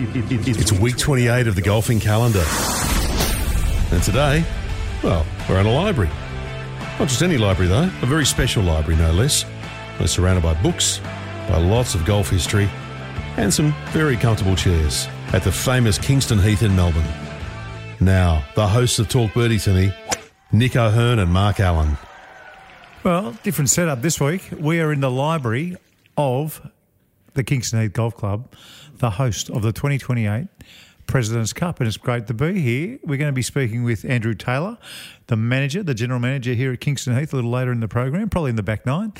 It's week 28 of the golfing calendar. And today, well, we're in a library. Not just any library, though, a very special library, no less. We're surrounded by books, by lots of golf history, and some very comfortable chairs at the famous Kingston Heath in Melbourne. Now, the hosts of Talk Birdie to me, Nick O'Hern and Mark Allen. Well, different setup this week. We are in the library of the Kingston Heath Golf Club, the host of the 2028 President's Cup, and it's great to be here. We're going to be speaking with Andrew Taylor, the manager, the general manager here at Kingston Heath, a little later in the program, probably in the back nine.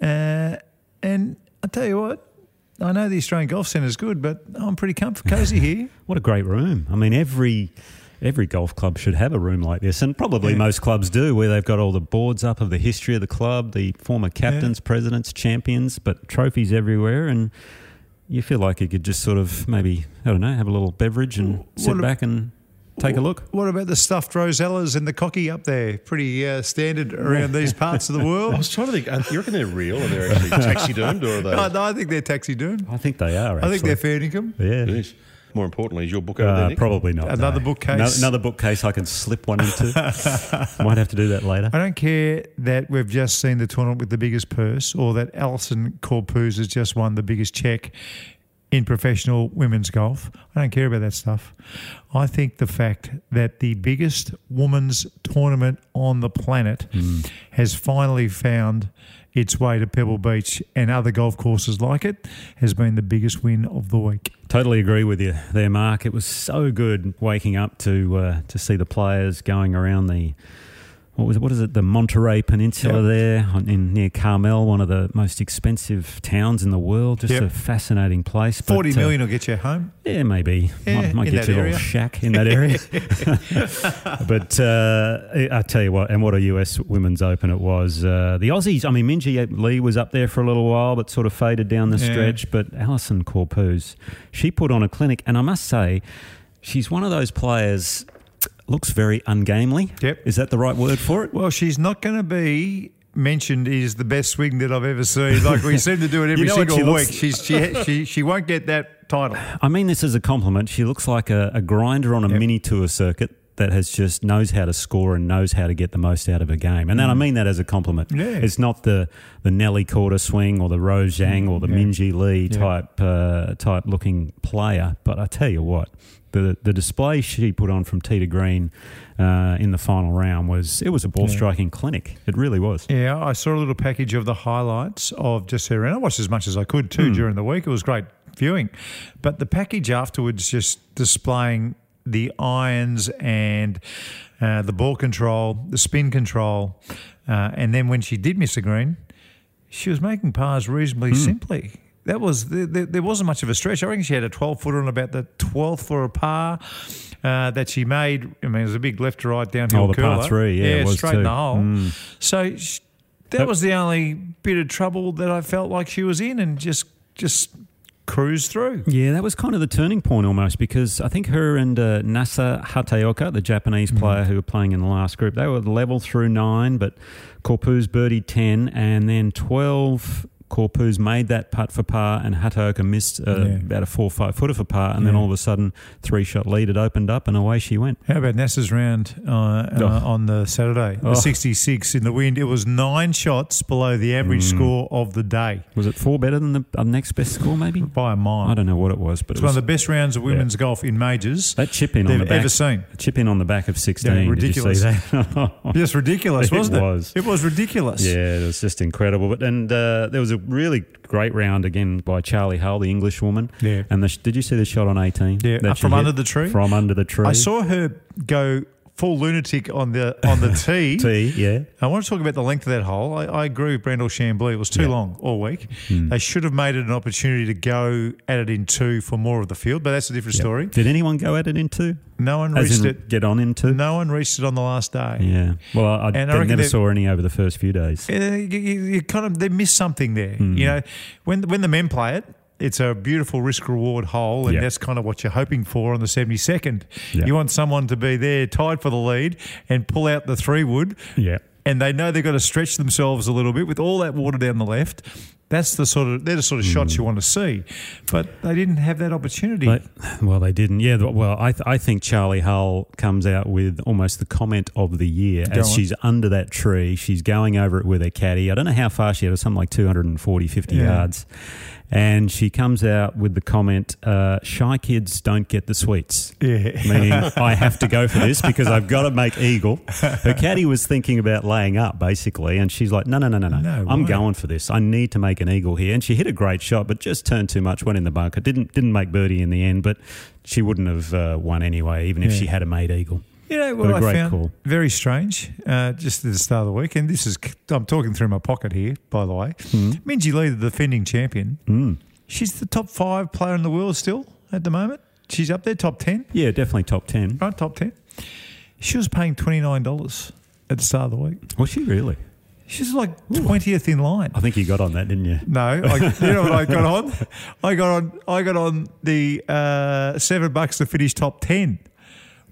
Uh, and I tell you what, I know the Australian Golf Centre is good, but I'm pretty comfy, cozy here. What a great room. I mean, every every golf club should have a room like this, and probably Yeah. most clubs do, where they've got all the boards up of the history of the club, the former captains, presidents, champions, but trophies everywhere, and you feel like you could just sort of maybe I don't know, have a little beverage and sit What a- back and take a look. What about the stuffed rosellas and the cocky up there? Pretty uh, standard around these parts of the world. I was trying to think, uh, you reckon they're real or they're actually taxidermed or are they? No, no, I think they're taxidermed. I think they are. I think they're fair income. Yeah. Yes. More importantly, is your book over there, Uh, Nick? probably not. Another no. bookcase. No- another bookcase I can slip one into. Might have to do that later. I don't care that we've just seen the tournament with the biggest purse or that Allisen Corpuz has just won the biggest check in professional women's golf. I don't care about that stuff. I think the fact that the biggest women's tournament on the planet has finally found its way to Pebble Beach and other golf courses like it has been the biggest win of the week. Totally agree with you there, Mark. It was so good waking up to uh, to see the players going around the what was it? What is it? The Monterey Peninsula Yep. there on, in near Carmel, one of the most expensive towns in the world. Just Yep. a fascinating place. but, Forty uh, will get you home. yeah, maybe. Yeah, might might get you a little shack in that area. but uh, I tell you what, and what a US Women's Open it was. Uh, the Aussies, I mean, Minji Lee was up there for a little while, but sort of faded down the Yeah. stretch. But Allisen Corpuz, she put on a clinic, and I must say, she's one of those players. Looks very ungamely. Yep. Is that the right word for it? Well, she's not going to be mentioned as the best swing that I've ever seen. Like we seem to do it every know single she week. She's she, she she won't get that title. I mean this as a compliment. She looks like a, a grinder on a Yep. mini tour circuit that has just knows how to score and knows how to get the most out of a game. And then I mean that as a compliment. Mm. Yeah. It's not the the Nelly Korda swing or the Rose Zhang or the Minji Lee Yeah. type uh, type looking player. But I tell you what, the the display she put on from to green uh, in the final round was it was a ball striking clinic. It really was. Yeah, I saw a little package of the highlights of just her and I watched as much as I could too during the week. It was great viewing, but the package afterwards just displaying the irons and uh, the ball control, the spin control, uh, and then when she did miss a green, she was making pars reasonably simply. That was there, there, wasn't much of a stretch. I reckon she had a 12 footer on about the 12th for a par uh, that she made. I mean, it was a big left to right downhill Oh, the par three, yeah, was straight in the too. hole. So sh- that was the only bit of trouble that I felt like she was in, and just just cruise through. Yeah, that was kind of the turning point almost because I think her and uh, Nasa Hataoka, the Japanese Mm-hmm. player who were playing in the last group, they were level through nine, but Corpuz birdied 10 and then 12. Corpuz made that putt for par and Hataoka missed uh, Yeah. about a four or five footer for par. And then all of a sudden, three shot lead had opened up and away she went. How about Nasa's round uh, uh, on the Saturday? Oh. The 66 in the wind. It was nine shots below the average Mm. score of the day Was it four better than the uh, next best score, maybe? by a mile. I don't know what it was, but It's it one of the best rounds of women's golf in majors that chip in on the back. ever seen. Chip in on the back of 16. Yeah, Did you ridiculous. see that? Just ridiculous, wasn't it? was. It was ridiculous. Yeah, it was just incredible. But and uh, there was a really great round again by Charlie Hull, the Englishwoman. Yeah. And the, did you see the shot on eighteen? Yeah, uh, from hit? under the tree? From under the tree. I saw her go full lunatic on the on the tee. T, yeah. I want to talk about the length of that hole. I, I agree with Brandel Chamblee. It was too Yeah. Long all week. They should have made it an opportunity to go at it in two for more of the field, but that's a different story. Did anyone go at it in two? No one As reached it. get on into? No one reached it on the last day. Yeah. Well, I, And I never saw any over the first few days. Uh, you, you, kind of they missed something there. Hmm. You know, when when the men play it, it's a beautiful risk reward hole, and Yeah. that's kind of what you're hoping for on the 72nd. Yeah. You want someone to be there tied for the lead and pull out the three wood. Yeah. and they know they've got to stretch themselves a little bit with all that water down the left. That's the sort of they're the sort of shots mm. you want to see, but they didn't have that opportunity. Well, they didn't. Yeah. Well, I, th- I think Charlie Hull comes out with almost the comment of the year Go as on. she's under that tree. She's going over it with her caddy. I don't know how far she had. It was something like 240, 50 Yeah. yards. And she comes out with the comment, uh, shy kids don't get the sweets. Yeah. Meaning, I have to go for this because I've got to make eagle. Her caddy was thinking about laying up, basically. And she's like, no, no, no, no, no. No I'm going for this. I need to make an eagle here. And she hit a great shot, but just turned too much, went in the bunker. Didn't, didn't make birdie in the end, but she wouldn't have uh, won anyway, even if she had a made eagle. You know what I found call. very strange, uh, just at the start of the week, and this is I'm talking through my pocket here, by the way. Hmm. Minji Lee, the defending champion, she's the top five player in the world still at the moment. She's up there, top ten, Yeah, definitely top 10. right? Top ten. She was paying twenty nine dollars at the start of the week. Was she really? She's like twentieth in line. I think you got on that, didn't you? No, I, you know what I got on? I got on. I got on the uh, seven bucks to finish top ten,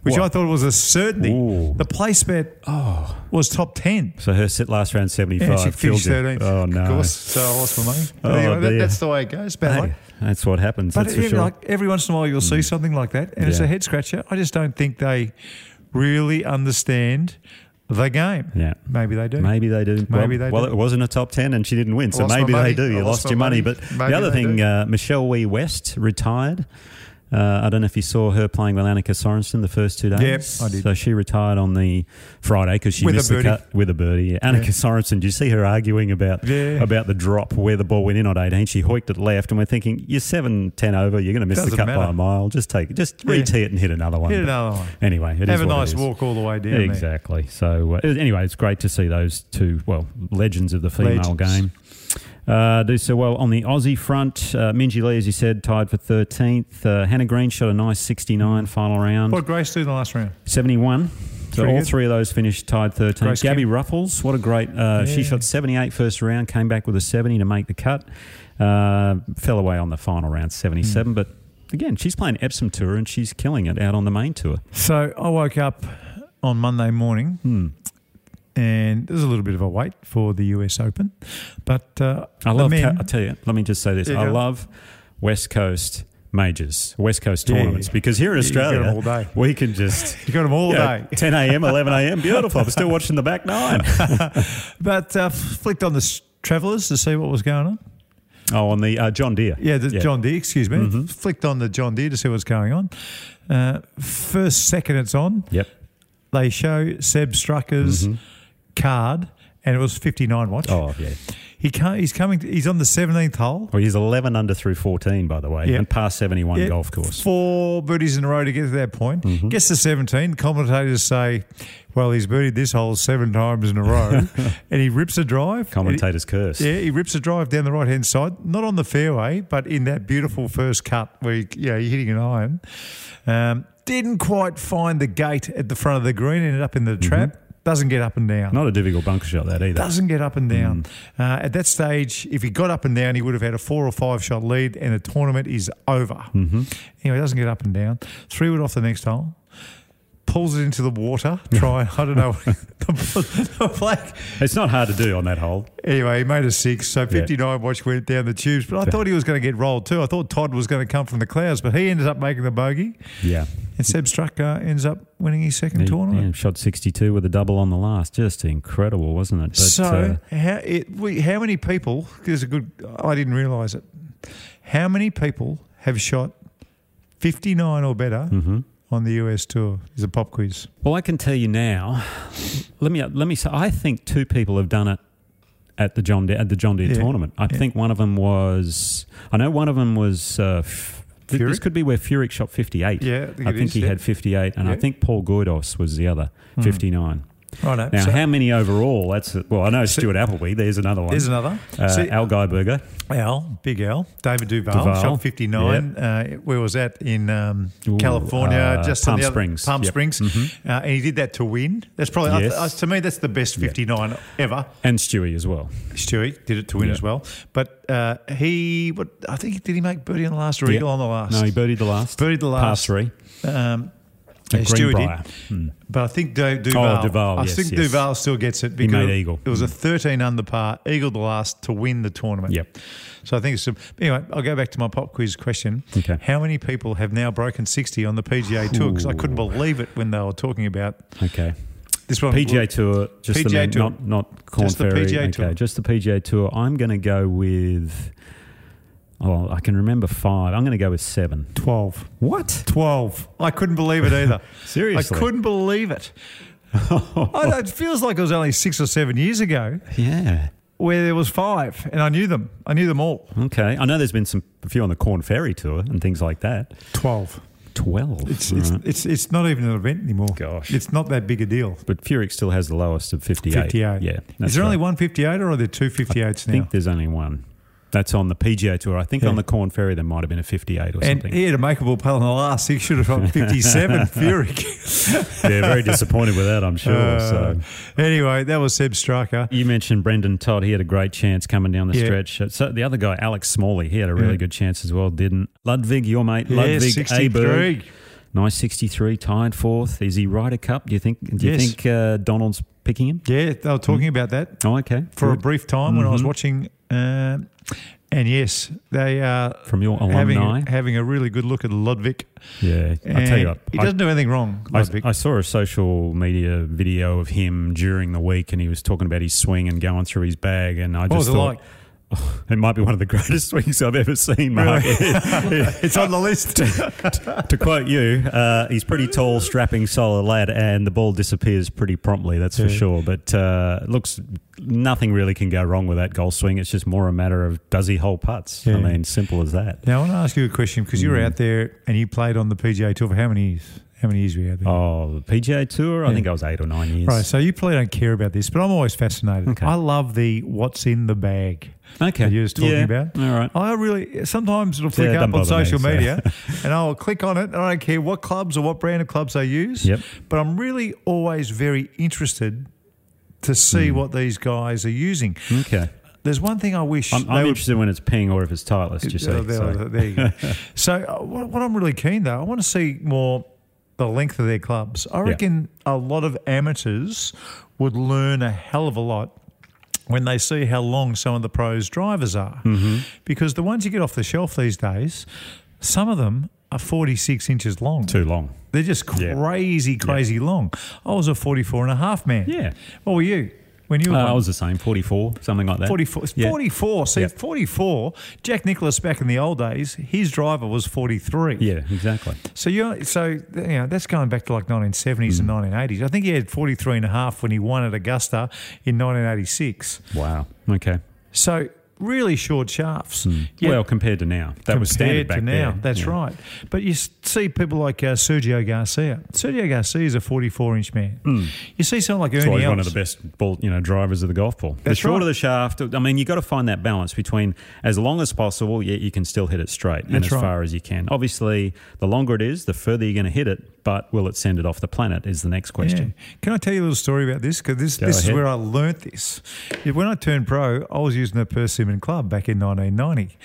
which What? I thought was a certainty. Ooh. The place bet oh. was top ten. So her sit last round 75 Yeah, she finished thirteenth. Oh, no. Of course, so I lost my money. But Oh, anyway, that, dear. that's the way it goes. Bad luck. Hey, that's what happens. But that's for even sure. Like every once in a while, you'll see something like that, and it's Yeah. a head scratcher. I just don't think they really understand the game. Yeah. maybe they do. Maybe they do. Maybe well, they well, do. it wasn't a top 10 and she didn't win. So lost my maybe money. they do. I You lost lost my your money. money. But Maybe the other they thing, do. uh, Michelle Wie West retired. Uh, I don't know if you saw her playing with Annika Sorenstam the first two days. Yep, I did. So she retired on the Friday because she With missed the cut with a birdie. Yeah. Annika Yeah. Sorenstam, do you see her arguing about Yeah. about the drop where the ball went in on 18? She hoiked it left, and we're thinking, you're 7 10 over, you're going to miss the Doesn't cut by a mile. Just take it. Just Yeah. re-tee it and hit another one. Hit But another one. Anyway, it Have is a nice walk all the way down. there. Exactly. So uh, anyway, it's great to see those two, well, legends of the female Legends. game. Uh, do so well on the Aussie front. Uh, Minji Lee, as you said, tied for 13th. Uh, Hannah Green shot a nice 69 final round, What did Grace do in the last round? 71. So Pretty all good. three of those finished tied 13th. Grace Gabi. Ruffels, what a great. Uh, She shot 78 first round, came back with a 70 to make the cut. Uh, fell away on the final round, 77. Hmm. But again, she's playing Epson Tour and she's killing it out on the main tour. So I woke up on Monday morning Hmm. And there's a little bit of a wait for the US Open, but uh, I love. men, I tell you, let me just say this: Yeah, I go. love West Coast majors, West Coast Yeah. tournaments, because here in You Australia, we can just you got them all yeah, day. 10 a.m., 11 a.m. Beautiful. I'm still watching the back nine. But uh, flicked on the Travellers to see what was going on. Oh, on the uh, John Deere. Yeah, the John Deere, excuse me. Mm-hmm. Flicked on the John Deere to see what's going on. Uh, first second it's on, Yep. they show Sepp Straka's card, and it was 59 watch. Mm-hmm. Oh, yeah. He can't, he's coming. He's on the 17th hole. Well, he's 11 under through 14, by the way, Yeah. and past 71 Yeah, golf course. Four birdies in a row to get to that point. Mm-hmm. Gets to 17. Commentators say, well, he's birdied this hole seven times in a row. and he rips a drive. Commentator's curse. Yeah, he rips a drive down the right hand side, not on the fairway, but in that beautiful first cut where you, yeah, you're hitting an iron. Um, didn't quite find the gate at the front of the green, ended up in the trap. Doesn't get up and down. Not a difficult bunker shot, that either. Doesn't get up and down. Uh, at that stage, if he got up and down, he would have had a four or five shot lead, and the tournament is over. Mm-hmm. Anyway, doesn't get up and down. Three wood off the next hole. Pulls it into the water. Try, I don't know. the. It's not hard to do on that hole. Anyway, he made a six. So 59 watch went down the tubes. But I thought he was going to get rolled too. I thought Todd was going to come from the clouds, but he ended up making the bogey. Yeah. And Sepp Straka ends up winning his second He- tournament. yeah, shot 62 with a double on the last. Just incredible, wasn't it? But, so, uh, how, it, we, how many people, there's a good, I didn't realise it, how many people have shot 59 or better Mm-hmm. On the US tour? Is a pop quiz. Well, I can tell you now. Let me let me say. I think two people have done it at the John Deere, at the John Deere Yeah, tournament. I yeah. think one of them was. I know one of them was uh, f- Th- This could be where Furyk shot 58. Yeah, I think I think is, he yeah. had 58, and I. Hmm. think Paul Goydos was the other, 59. Righto. Now, So- how many overall? That's well, I know Stuart Appleby. There's another one. There's another. Uh, Al Geiberger. Al, Big Al, David Duval, Duval, shot 59. Uh, where was that? In um, Ooh, California, uh, just Palm the other- Springs. Palm Yep. Mm-hmm. Springs. Uh, and he did that to win. That's probably, Yes. uh, to me, that's the best 59 ever. And Stewie as well. Stewie did it to win as well. But uh, he, what, I think, did he make birdie on the last or eagle on the last? No, he birdied the last. Birdied the Par last. three. Um, Yeah, Greenbrier. did. But I think Du- oh, Duval. Oh, Duval, I yes, think yes. Duval still gets it He because made eagle. it was a hmm. 13 under par, eagle the last to win the tournament. Yep. So I think it's a, anyway. I'll go back to my pop quiz question. Okay. How many people have now broken 60 on the PGA Tour? Because I couldn't believe it when they were talking about Okay. this one. PGA Tour, just the PGA men, Tour. not not Korn Just the PGA okay, Tour. just the PGA Tour. I'm going to go with. Oh, I can remember five. I'm going to go with seven. 12. What? 12. I couldn't believe it either. Seriously? I couldn't believe it. I it feels like it was only six or seven years ago Yeah. where there was five, and I knew them. I knew them all. Okay. I know there's been some a few on the Korn Ferry tour and things like that. 12. Twelve. It's, it's, Right. it's, it's not even an event anymore. Gosh. It's not that big a deal. but Furyk still has the lowest of 58. 58. Yeah. Is there only right. one 58 or are there two 58s I now? think there's only one. That's on the PGA Tour. I think Yeah. on the Korn Ferry there might have been a 58 or and something. he had a makeable putt on the last. He should have got 57, Furyk. yeah, very disappointed with that, I'm sure. Uh, so anyway, that was Sepp Straka. you mentioned Brendon Todd. He had a great chance coming down the Yeah. stretch. So the other guy, Alex Smalley, he had a really Yeah. good chance as well. Didn't Ludvig, your mate, Ludvig 63. Aberg, nice 63, tied fourth. Is he Ryder Cup? Do you think? Do you think uh, Donald's picking him? Yeah, they were talking about that Oh, okay. for a brief time when I was Mhm. watching. Um and yes, they are from your having, alumni. having a really good look at Ludvig. yeah, I tell you what, he I- doesn't do anything wrong, I, Ludvig. I saw a social media video of him during the week, and he was talking about his swing and going through his bag. And I just thought like? it might be one of the greatest swings I've ever seen, Mark. it's on the list. to quote you, uh, he's pretty tall, strapping, solid lad, and the ball disappears pretty promptly. That's for sure. But uh, looks nothing really can go wrong with that golf swing. It's just more a matter of does he hold putts. Yeah. I mean, simple as that. now, I want to ask you a question because you were Mm. out there and you played on the PGA Tour for how many years? How many years were you out there? Oh, the PGA Tour. I Yeah. think I was eight or nine years. Right, so you probably don't care about this, but I'm always fascinated. Okay. I love the what's in the bag. Okay. that you was talking Yeah. about. All right. I really sometimes it'll flick Yeah, up on bother me, social so. media, and I'll click on it, and I don't care what clubs or what brand of clubs they use. Yep. But I'm really always very interested to see Hmm. what these guys are using. Okay. There's one thing I wish I'm, I'm would interested when it's ping or if it's see. Oh, there, so. there you go. so, uh, what, what I'm really keen though, I want to see more the length of their clubs. I Yeah. reckon a lot of amateurs would learn a hell of a lot when they see how long some of the pros' drivers are, Mm-hmm. because the ones you get off the shelf these days, some of them are 46 inches long. Too long. They're just Yeah. crazy, crazy long. I was a 44 and a half man. Yeah. What were you when you were? Uh, I was the same, 44, something like that. 44. Yeah. 44. See, Yeah. 44. Jack Nicklaus back in the old days, his driver was 43. Yeah, exactly. So you're, so you know that's going back to like 1970s and Mm. 1980s. I think he had 43 and a half when he won at Augusta in 1986. Wow. Okay. So really short shafts. Hmm. well, compared to now, that was standard back compared to now. there. That's Yeah. right. But you see people like uh, Sergio Garcia. Sergio Garcia is a 44 inch man. You see someone like That's Ernie why he's one of the best ball, you know, drivers of the golf ball. That's the shorter right. the shaft, I mean, you got to find that balance between as long as possible, yet you can still hit it straight and as right. far as you can. Obviously, the longer it is, the further you're going to hit it. But will it send it off the planet? Is the next question. Yeah. Can I tell you a little story about this? Because this, Go this is where I learnt this. When I turned pro, I was using a Persimmon club back in 1990.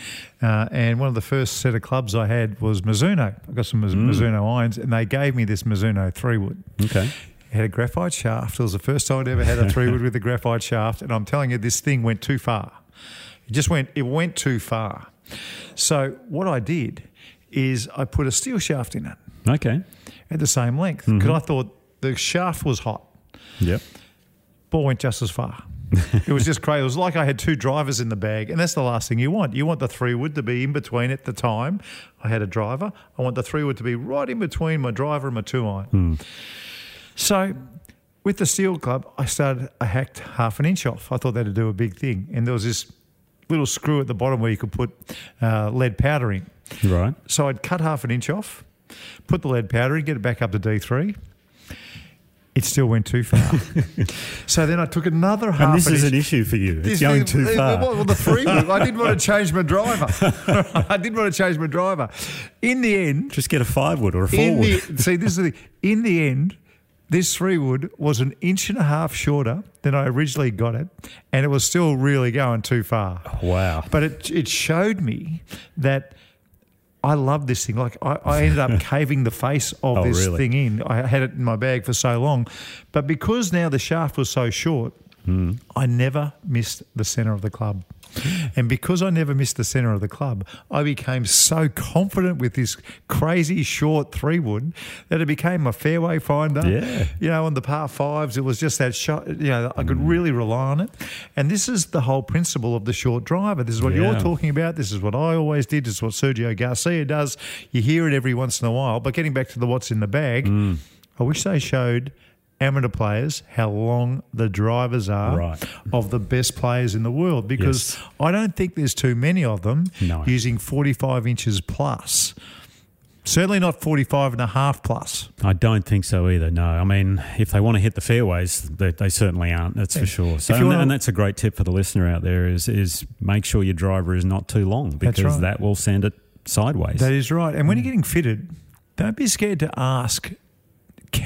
Uh, and one of the first set of clubs I had was Mizuno. I got some Mm. Mizuno irons, and they gave me this Mizuno three wood. Okay. It had a graphite shaft. It was the first time I'd ever had a three wood with a graphite shaft. And I'm telling you, this thing went too far. It just went, it went too far. So what I did is I put a steel shaft in it Okay. At the same length because Mm-hmm. I thought the shaft was hot Yep. ball went just as far. it was just crazy. It was like I had two drivers in the bag, and that's the last thing you want. You want the three wood to be in between at the time. I had a driver. I want the three wood to be right in between my driver and my two iron. So with the steel club, I started, I hacked half an inch off. I thought that'd do a big thing. And there was this little screw at the bottom where you could put uh, lead powder in. Right. So I'd cut half an inch off, put the lead powder in, get it back up to D3. It still went too far. so then I took another half And this an is inch. an issue for you. It's This going too it- far. Well, the three wood. I didn't want to change my driver. I didn't want to change my driver. In the end, Just get a five wood or a four wood. the, see, this is the in the end. This three wood was an inch and a half shorter than I originally got it, and it was still really going too far. Wow. But it it showed me that I love this thing. Like I, I ended up caving the face of Oh, this really? thing in. I had it in my bag for so long, but because now the shaft was so short, Hmm. I never missed the centre of the club. And because I never missed the centre of the club, I became so confident with this crazy short three wood that it became my fairway finder. Yeah. You know, on the par fives, it was just that shot. You know, I could really rely on it. And this is the whole principle of the short driver. This is what you're talking about. This is what I always did. This is what Sergio Garcia does. You hear it every once in a while. But getting back to the what's in the bag, Hmm. I wish they showed amateur players how long the drivers are Right. of the best players in the world because Yes. I don't think there's too many of them No. using 45 inches plus. Certainly not 45 and a half plus. I don't think so either. No, I mean, if they want to hit the fairways, they, they certainly aren't. That's for sure. So, and, and that's a great tip for the listener out there: is is make sure your driver is not too long because right. that will send it sideways. That is right. And when you're mm. getting fitted, don't be scared to ask,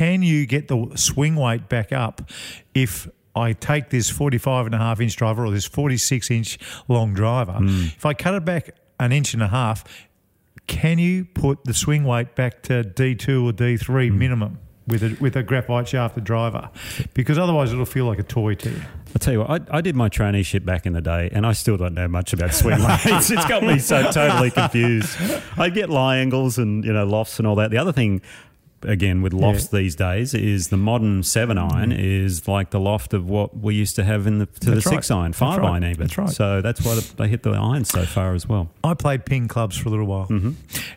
can you get the swing weight back up if I take this 45 and a half inch driver or this 46 inch long driver? Hmm. If I cut it back an inch and a half, can you put the swing weight back to D2 or D3 Hmm. minimum? With a, with a graphite shafted driver, because otherwise it'll feel like a toy to you. I'll tell you what, I, I did my traineeship back in the day, and I still don't know much about swing weights. it's got me so totally confused. I get lie angles and you know lofts and all that. The other thing, again, with lofts these days is the modern seven iron is like the loft of what we used to have in the to Mm. That's the right. six iron, That's five right. iron even. That's right. So that's why they hit the iron so far as well. I played ping clubs for a little while, Mm-hmm.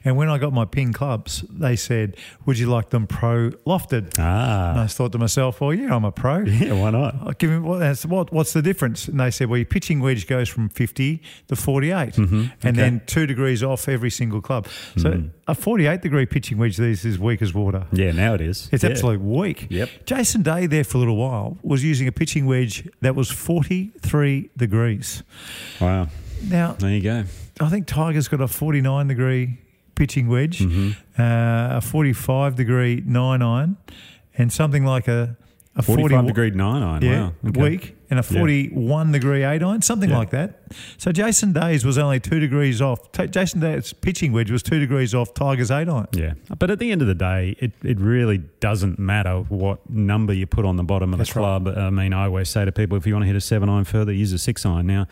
and when I got my ping clubs, they said, "Would you like them pro lofted?" And Ah, I thought to myself, "Well, yeah, I'm a pro. yeah, why not? I'll give me what, what, what's the difference?" And they said, "Well, your pitching wedge goes from 50 to 48, Mm-hmm. and then two degrees off every single club. So Mm. A 48 degree pitching wedge these is weak as water. Yeah, now it is. It's Yeah. absolutely weak. Yep. Jason Day there for a little while was using a pitching wedge that was 43 degrees. Wow. Now, There you go. I think Tiger's got a 49 degree pitching wedge, Mm-hmm. uh, a 45 degree nine iron, and something like a, a 45 40 degree nine iron. yeah, wow. Okay. week, and a 41 degree eight iron, something Yeah. like that. So Jason Day's was only two degrees off. Ta Jason Day's pitching wedge was two degrees off Tiger's eight iron. Yeah, but at the end of the day, it, it really doesn't matter what number you put on the bottom of That's the club. I mean, I always say to people, if you want to hit a seven iron further, use a six iron. Now,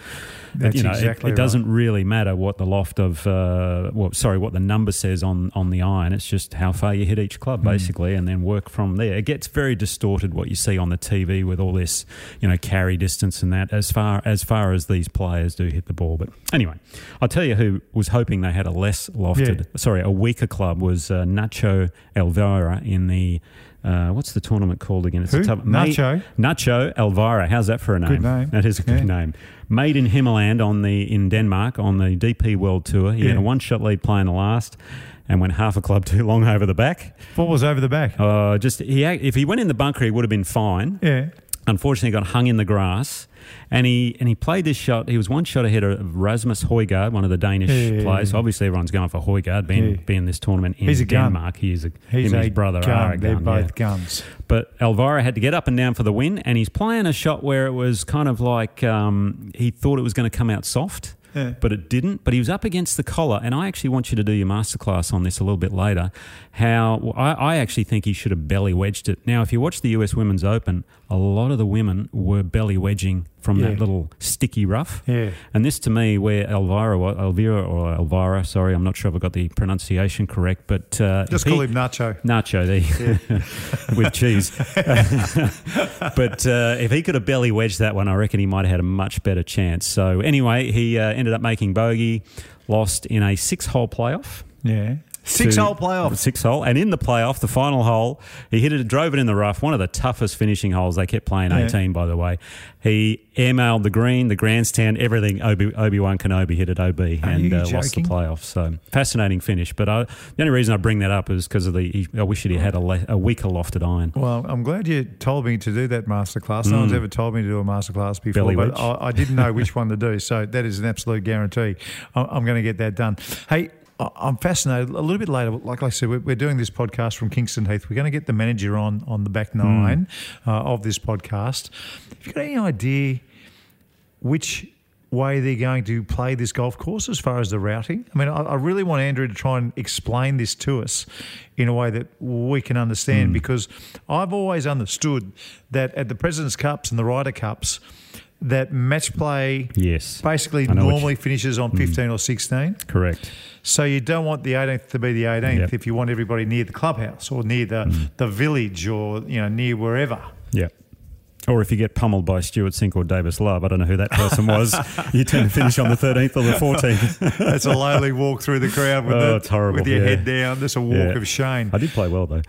That's you know, it- exactly it, right. doesn't really matter what the loft of, uh, well, sorry, what the number says on on the iron. It's just how far you hit each club, Hmm. basically, and then work from there. It gets very distorted what you see on the TV with all this, you know, carry distance and that. As far as far as these players do hit the ball, but anyway, I'll tell you who was hoping they had a less lofted Yeah. sorry, a weaker club was uh, Nacho Elvira in the. Uh, what's the tournament called again? It's Who? Ma- Nacho? Nacho Elvira. How's that for a name? Good name. That is a good Yeah. name. Made in Himmerland on the in Denmark on the DP World Tour. He had Yeah. a one shot lead playing the last, and went half a club too long over the back. What was over the back? Uh, just he if he went in the bunker, he would have been fine. Yeah. Unfortunately, got hung in the grass. And he and he played this shot. He was one shot ahead of Rasmus Højgaard, one of the Danish Yeah, players. Obviously, everyone's going for Højgaard, being Yeah. being this tournament in He's a gun. Denmark. He is a He's him a his brother gun. are a They're gun, both yeah. guns. But Elvira had to get up and down for the win, and he's playing a shot where it was kind of like um, he thought it was going to come out soft, Yeah. but it didn't. But he was up against the collar, and I actually want you to do your masterclass on this a little bit later. How well, I, I actually think he should have belly wedged it. Now, if you watch the US Women's Open, a lot of the women were belly wedging from Yeah. that little sticky rough. Yeah. And this to me, where Elvira, wa- Elvira or Elvira, sorry, I'm not sure if I got the pronunciation correct, but uh, Just call he- him Nacho. Nacho there with cheese. but uh, if he could have belly wedged that one, I reckon he might have had a much better chance. So anyway, he uh, ended up making bogey, lost in a six-hole playoff. Yeah. Six to- hole playoff. Six hole. And in the playoff, the final hole, he hit it, drove it in the rough. One of the toughest finishing holes. They kept playing Yeah. 18, by the way. He airmailed the green, the grandstand, everything. Obi Obi Wan Kenobi hit it OB and uh, lost the playoff. So fascinating finish. But I, the only reason I bring that up is because of the. He, I wish that he had a, le- a weaker lofted iron. Well, I'm glad you told me to do that masterclass. No one's ever told me to do a masterclass before, Mm. Belly but. I, I didn't know which one to do. So that is an absolute guarantee. I'm, I'm going to get that done. Hey, I'm fascinated. A little bit later, like I said, we're, doing this podcast from Kingston Heath. We're going to get the manager on on the back Hmm. nine uh, of this podcast. Have you got any idea which way they're going to play this golf course as far as the routing? I mean, I, I really want Andrew to try and explain this to us in a way that we can understand because I've always understood that at the President's Cups and the Ryder Cups, that match play Yes. basically I know what normally finishes on hmm. 15 or 16. Correct. So you don't want the 18th to be the 18th Yep. if you want everybody near the clubhouse or near the, hmm. the village or you know near wherever. Yeah. Or if you get pummeled by Stewart Cink or Davis Love, I don't know who that person was, you tend to finish on the 13th or the 14th. That's a lonely walk through the crowd with, Oh, the, with your yeah. head down. That's a walk Yeah. of shame. I did play well though.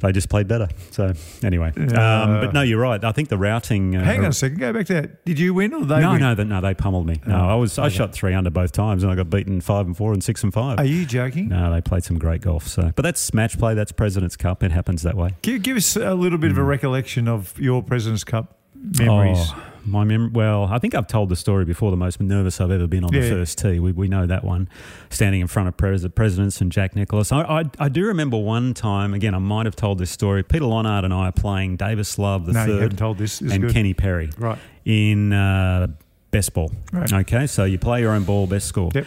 They just played better. So anyway, um, but no, you're right. I think the routing. Uh, Hang on a second. Go back to that. Did you win or they No, win? no, that- no, they pummeled me. No, I was I shot three under both times, and I got beaten five and four and six and five. Are you joking? no, they played some great golf. So, but that's match play. That's President's Cup. It happens that way. Give, give us a little bit of a recollection of your President's Cup memories. Oh, my mem- well, I think I've told the story before. The most nervous I've ever been on Yeah. the first tee. We, we know that one. Standing in front of pres- presidents and Jack Nicklaus. I, I, I do remember one time. Again, I might have told this story. Peter Lonard and I are playing Davis Love the No, third haven't told this. This and good. Kenny Perry Right. in uh, best ball. Right. Okay, so you play your own ball, best score. Yep.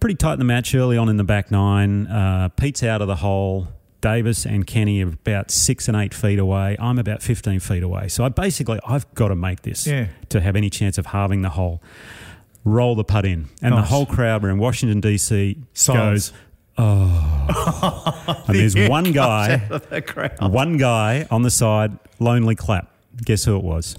Pretty tight in the match early on in the back nine. Uh, Pete's out of the hole. Davis and Kenny are about six and eight feet away. I'm about 15 feet away. So I basically, I've got to make this Yeah. to have any chance of halving the hole. Roll the putt in. And Nice. the whole crowd, we're in Washington, D.C., goes, oh. and there's one guy, the one guy on the side, lonely clap. Guess who it was?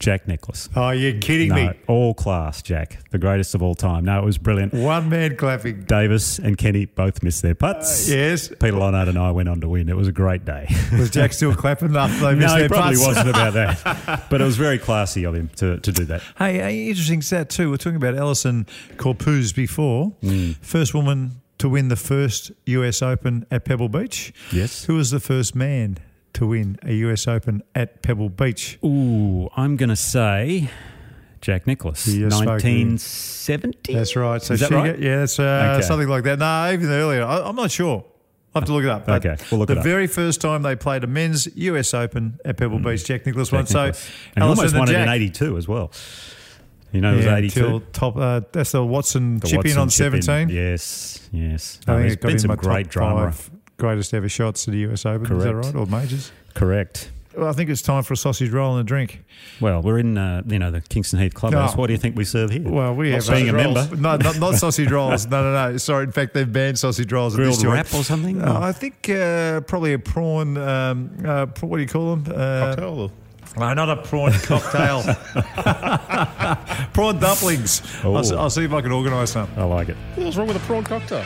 Jack Nicklaus. Oh, you're kidding No, me. all class, Jack, the greatest of all time. No, it was brilliant. One man clapping. Davis and Kenny both missed their putts. Yes. Peter Lonard and I went on to win. It was a great day. Was Jack still clapping after they missed no, their he probably putts? wasn't about that. But it was very classy of him to, to do that. Hey, interesting stat too. We're talking about Allisen Corpuz before. Mm. First woman to win the first US Open at Pebble Beach. Yes. Who was the first man to win a US Open at Pebble Beach? Ooh, I'm going to say Jack Nicklaus. He just spoke to you. 1970? That's right. So Is that right? got- yeah, that's uh, Okay. something like that. No, even earlier. I, I'm not sure. I'll have to look it up. But Okay, we'll look the it up. very first time they played a men's US Open at Pebble Beach, Jack Nicklaus won. Mm. So and almost won it in 82 as well. You know, it was Yeah, 82. top. Uh, that's the Watson The chip in on chip in. 17. Yes, yes. I No, think there's it got been some great drama. five greatest ever shots at the US Open. Is that right? Or majors? Correct. Well, I think it's time for a sausage roll and a drink. Well, we're in, uh, you know, the Kingston Heath Clubhouse. No. What do you think we serve here? Well, we have being a sausage member. No, not, not sausage rolls. No, no, no. Sorry. In fact, they've banned sausage rolls. at this Grilled joint. wrap or something? Uh, I think uh, probably a prawn. Um, uh, what do you call them? Uh, Cocktail. No, not a prawn cocktail. prawn dumplings. I'll, Oh. I'll see if I can organise some. I like it. What's wrong with a prawn cocktail?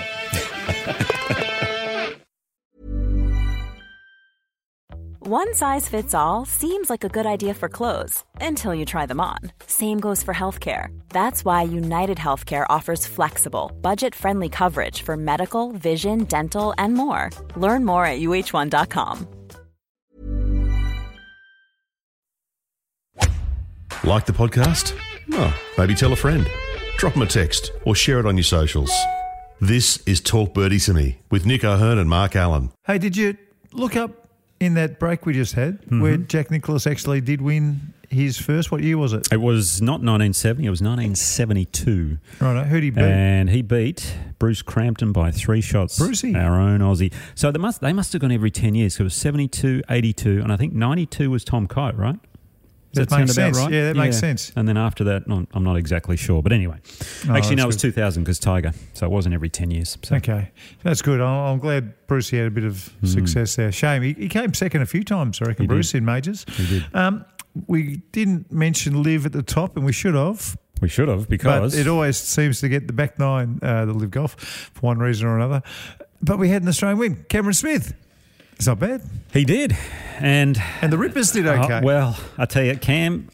One size fits all seems like a good idea for clothes until you try them on. Same goes for healthcare. That's why United Healthcare offers flexible, budget friendly coverage for medical, vision, dental, and more. Learn more at uh1.com. Like the podcast? Oh, maybe tell a friend. Drop them a text or share it on your socials. This is Talk Birdie to Me with Nick O'Hern and Mark Allen. Hey, did you look up in that break we just had mm-hmm. where Jack Nicklaus actually did win his first? What year was it? It was not 1970, it was 1972. Right, who'd he beat? And he beat Bruce Crampton by three shots. Brucey. Our own Aussie. So they must, they must have gone every 10 years. So it was 72, 82, and I think 92 was Tom Kite, right? Does That makes sense. right? Yeah, that makes sense. And then after that, no, I'm not exactly sure. But anyway, Oh, actually, no, it was 2000 because Tiger. So it wasn't every 10 years. So. Okay, that's good. I'm glad Brucey had a bit of success there. Shame he, he came second a few times, I reckon. He did. Bruce in majors. He did. Um, we didn't mention LIV at the top, and we should have. We should have because But it always seems to get the back nine, uh, the LIV Golf, for one reason or another. but we had an Australian win. Cameron Smith. It's not bad. He did, and And the Rippers did Uh, okay. well, I tell you, Cam.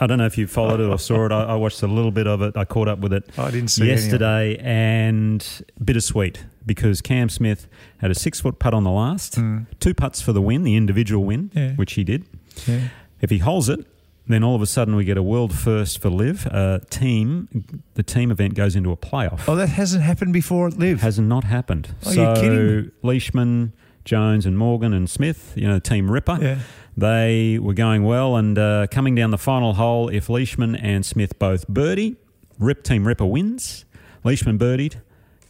I don't know if you followed it or saw it. I, I watched a little bit of it. I caught up with it I didn't see it. yesterday, and bittersweet because Cam Smith had a six foot putt on the last, two putts for the win, the individual win. Yeah. which he did. Yeah. If he holds it, then all of a sudden we get a world first for LIV. Uh, team, the team event goes into a playoff. Oh, that hasn't happened before at LIV. Has not happened. Are so you kidding? Leishman, Jones, and Morgan and Smith, you know, Team Ripper, Yeah. they were going well. And uh, coming down the final hole, if Leishman and Smith both birdie, Rip Team Ripper wins. Leishman birdied,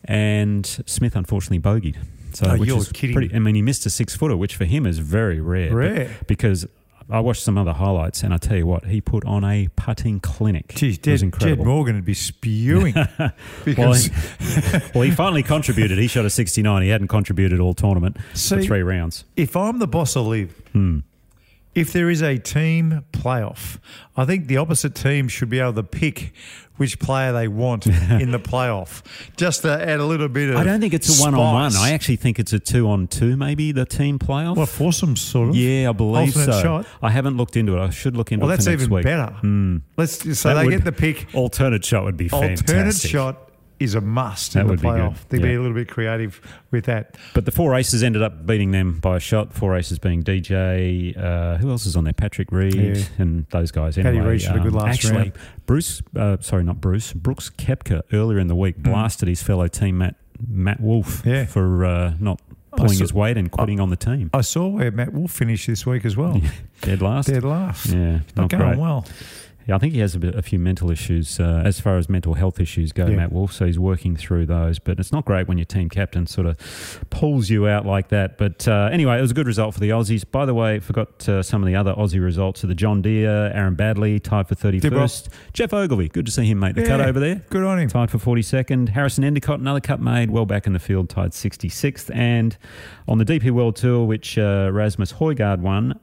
and Smith unfortunately bogeyed. So, Oh, which you're is kidding pretty. I mean, he missed a six footer, which for him is very rare. Rare. because. I watched some other highlights, and I tell you what, he put on a putting clinic. Geez, Jed, incredible. Jed Morgan would be spewing. Well, he, well, he finally contributed. He shot a 69. He hadn't contributed all tournament for three rounds. if I'm the boss of LIV, Hmm. If there is a team playoff, I think the opposite team should be able to pick which player they want in the playoff, just to add a little bit of. I don't think it's a one on one. I actually think it's a two on two, maybe the team playoff. Well, foursome sort of. yeah, I believe alternate so. shot. I haven't looked into it. I should look into Well, it. that's for next even week. Better. Hmm. Let's so That they would- get the pick. Alternate shot would be fantastic. Alternate shot is a must That in the playoff. They'd be a little bit creative with that. But the four aces ended up beating them by a shot. Four aces being DJ. Uh, who else is on there? Patrick Reed Yeah. and those guys. Paddy Anyway, Reed shot a good last actually, round. Bruce. Uh, sorry, not Bruce. Brooks Koepka earlier in the week blasted his fellow team Matt Matt Wolff Mm. Yeah. for uh, not pulling saw- his weight and quitting on the team. I saw where Matt Wolff finished this week as well. Dead last. Dead last. Yeah, Not not going great. well. Yeah, I think he has a, bit, a few mental issues uh, as far as mental health issues go, Yeah. Matt Wolff. So he's working through those. But it's not great when your team captain sort of pulls you out like that. But uh, anyway, it was a good result for the Aussies. By the way, forgot uh, some of the other Aussie results. So the John Deere, Aaron Baddeley tied for 31st. Geoff Ogilvy, good to see him make the cut over there. Good on him. Tied for 42nd. Harrison Endicott, another cut made, well back in the field, tied 66th. And on the DP World Tour, which uh, Rasmus Højgaard won,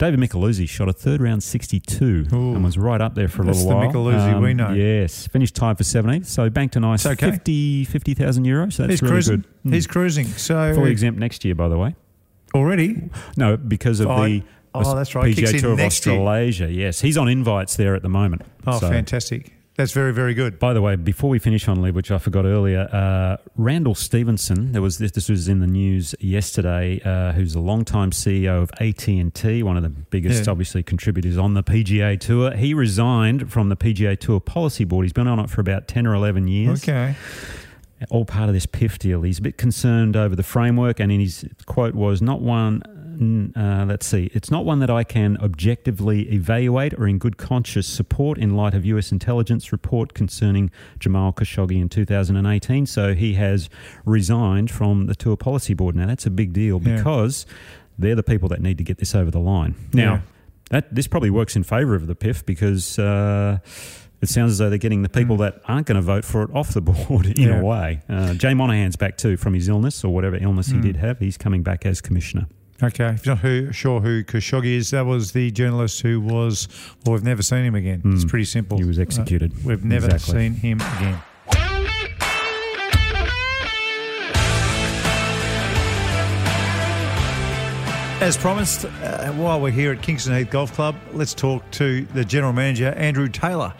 David Micheluzzi shot a third round 62 Ooh. and was right up there for a That's little the while. Um, we know. Yes, finished tied for 17th, so banked a nice okay. 50 50,000 euros. So that's He's really cruising. good. Hmm. He's cruising. So Fully exempt next year, by the way. already. No, because of Fine. the Oh, that's right. PGA Tour of next year. Australasia. Yes, he's on invites there at the moment. Oh, So- fantastic. That's very, very good. By the way, before we finish on LIV, which I forgot earlier, uh, Randall Stephenson. There was this. This was in the news yesterday. Uh, who's a longtime CEO of AT and T, one of the biggest, Yeah. obviously, contributors on the PGA Tour. He resigned from the PGA Tour policy board. He's been on it for about ten or eleven years. Okay. All part of this PIF deal. He's a bit concerned over the framework, and in his quote was not one. Uh, let's see. It's not one that I can objectively evaluate or in good conscience support in light of US intelligence report concerning Jamal Khashoggi in 2018. So he has resigned from the tour policy board. Now that's a big deal Yeah. because they're the people that need to get this over the line. Now Yeah. that this probably works in favour of the PIF because. Uh, it sounds as though they're getting the people that aren't going to vote for it off the board in Mm. Yeah. a way. Uh, Jay Monahan's back too from his illness or whatever illness Mm. he did have. He's coming back as commissioner. Okay. If you're not who, sure who Khashoggi is, that was the journalist who was, well, we've never seen him again. It's pretty simple. Hmm. He was executed. Uh, we've never Exactly. seen him again. As promised, uh, while we're here at Kingston Heath Golf Club, let's talk to the general manager, Andrew Taylor,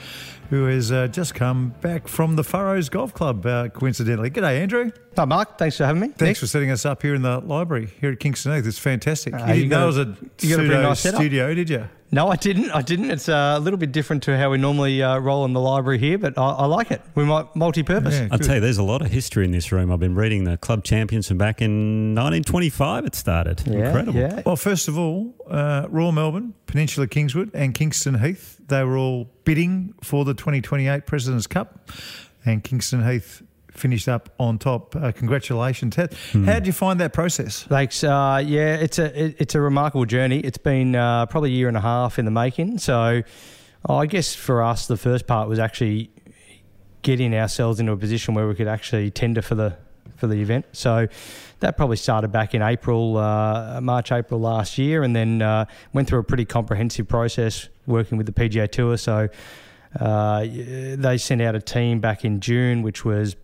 who has uh, just come back from the Furrows Golf Club, uh, coincidentally. G'day, Andrew. Hi, Mark. Thanks for having me. Thanks for setting us up here in the library here at Kingston Heath. It's fantastic. Uh, you didn't you know it was a pseudo nice studio, did you? No, I didn't. I didn't. It's uh, a little bit different to how we normally uh, roll in the library here, but I, I like it. We might multi-purpose. Yeah. I'll tell you, there's a lot of history in this room. I've been reading the club champions from back in 1925. It started. Yeah, Incredible. Yeah. Well, first of all, uh, Royal Melbourne, Peninsula Kingswood, and Kingston Heath, they were all bidding for the 2028 President's Cup, and Kingston Heath finished up on top. Uh, congratulations. How, how did you find that process? Thanks. Uh, yeah, it's a it, it's a remarkable journey. It's been uh, probably a year and a half in the making. So, I guess for us, the first part was actually getting ourselves into a position where we could actually tender for the for the event. So that probably started back in April, uh, March, April last year, and then uh, went through a pretty comprehensive process working with the PGA Tour. So uh, they sent out a team back in June, which was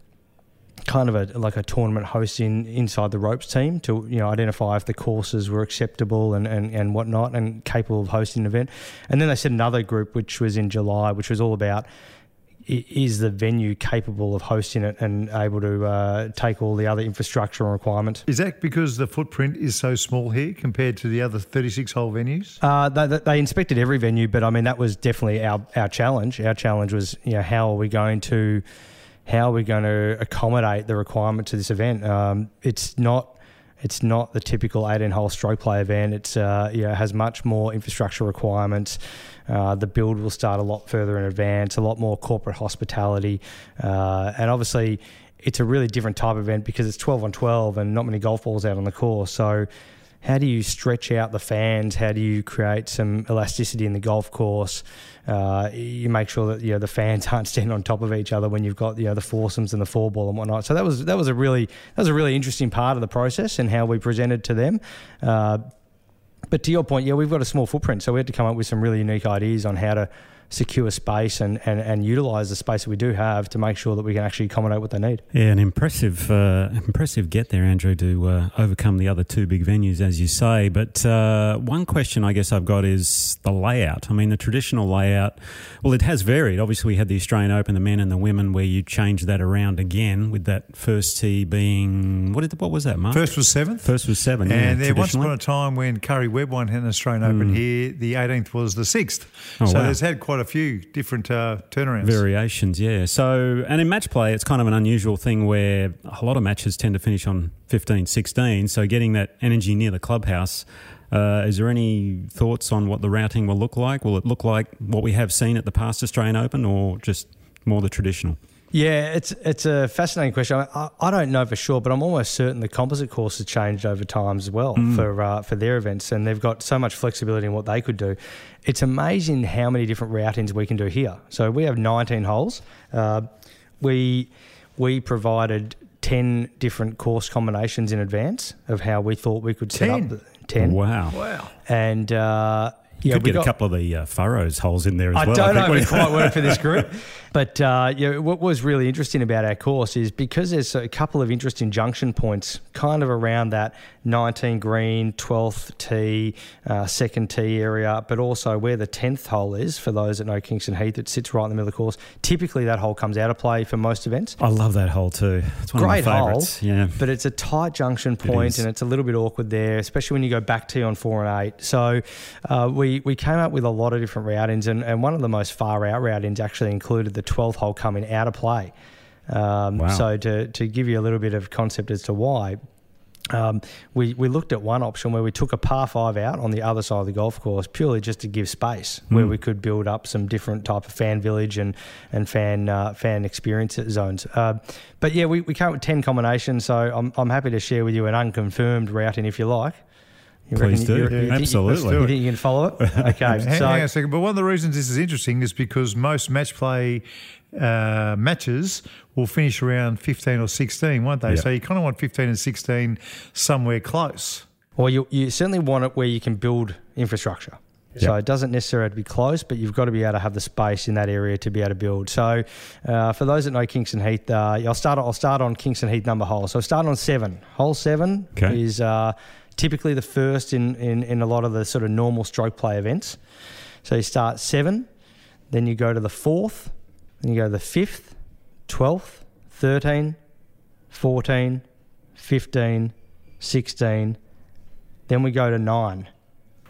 kind of a like a tournament hosting inside the ropes team to you know identify if the courses were acceptable and, and, and whatnot and capable of hosting an event. And then they said another group which was in July, which was all about is the venue capable of hosting it and able to uh, take all the other infrastructure and requirements. Is that because the footprint is so small here compared to the other 36 hole venues? Uh, they, they- they inspected every venue, but I mean that was definitely our, our challenge. Our challenge was, you know, how are we going to how are we going to accommodate the requirements of this event? Um, it's not it's not the typical 18 hole stroke play event. It's uh, you know, it has much more infrastructure requirements. Uh, the build will start a lot further in advance, a lot more corporate hospitality, uh, and obviously it's a really different type of event because it's 12 on 12 and not many golf balls out on the course. So how do you stretch out the fans? How do you create some elasticity in the golf course? Uh, you make sure that you know the fans aren't standing on top of each other when you've got you know the foursomes and the four ball and whatnot. So that was that was a really that was a really interesting part of the process and how we presented to them. Uh, but to your point, yeah, we've got a small footprint, so we had to come up with some really unique ideas on how to secure space and, and, and utilize the space that we do have to make sure that we can actually accommodate what they need. Yeah, an impressive, uh, impressive get there, Andrew, to uh, overcome the other two big venues, as you say. But uh, one question I guess I've got is the layout. I mean, the traditional layout. Well, it has varied. Obviously, we had the Australian Open, the men and the women, where you changed that around again, with that first tee being what did what was that, Mark? First was seventh. First was seventh. And yeah, there once upon a time when Karrie Webb won an Australian Open here, the 18th was the sixth. Oh, so wow. there's had quite a few different uh, turnarounds. Variations, yeah. So, and in match play, it's kind of an unusual thing where a lot of matches tend to finish on 15, 16. So, getting that energy near the clubhouse, uh, is there any thoughts on what the routing will look like? Will it look like what we have seen at the past Australian Open or just more the traditional? Yeah, it's it's a fascinating question. I, I, I don't know for sure, but I'm almost certain the composite course has changed over time as well for uh, for their events, and they've got so much flexibility in what they could do. It's amazing how many different routings we can do here. So we have 19 holes. Uh, we we provided 10 different course combinations in advance of how we thought we could set 10? up 10. Wow. Wow. And uh, You yeah, could we get a couple of the uh, furrows holes in there as I well. don't know think, if it wouldn't quite work for this group. But uh, yeah, what was really interesting about our course is because there's a couple of interesting junction points kind of around that 19 green, 12th tee, uh, second tee area, but also where the 10th hole is for those that know Kingston Heath, it sits right in the middle of the course. Typically, that hole comes out of play for most events. I love that hole too. It's one Great of my hole, favourites. Yeah. but it's a tight junction point is. and it's a little bit awkward there, especially when you go back tee on four and eight. So uh, we we came up with a lot of different routings, and, and one of the most far out routings actually included the 12th hole coming out of play. Um, Wow. So to to give you a little bit of concept as to why. Um, we, we looked at one option where we took a par five out on the other side of the golf course purely just to give space Hmm. where we could build up some different type of fan village and and fan uh, fan experience zones. Uh, but yeah, we, we came with ten combinations, so I'm, I'm happy to share with you an unconfirmed routing if you like. You Please do. you- you think you- Absolutely. You, think you can follow it? Okay, Hang, hang on a second. But one of the reasons this is interesting is because most match play uh, matches will finish around 15 or 16, won't they? Yeah. So you kind of want 15 and 16 somewhere close. Well, you, you certainly want it where you can build infrastructure. So Yep. it doesn't necessarily have to be close, but you've got to be able to have the space in that area to be able to build. So uh, for those that know Kingston Heath, uh, I'll start. I'll start on Kingston Heath number hole. So I'll start on seven. Hole seven Okay. is uh, typically the first in, in in a lot of the sort of normal stroke play events. So you start seven, then you go to the fourth, then you go to the fifth, twelfth, 13, 14, 15, 16. Then we go to nine.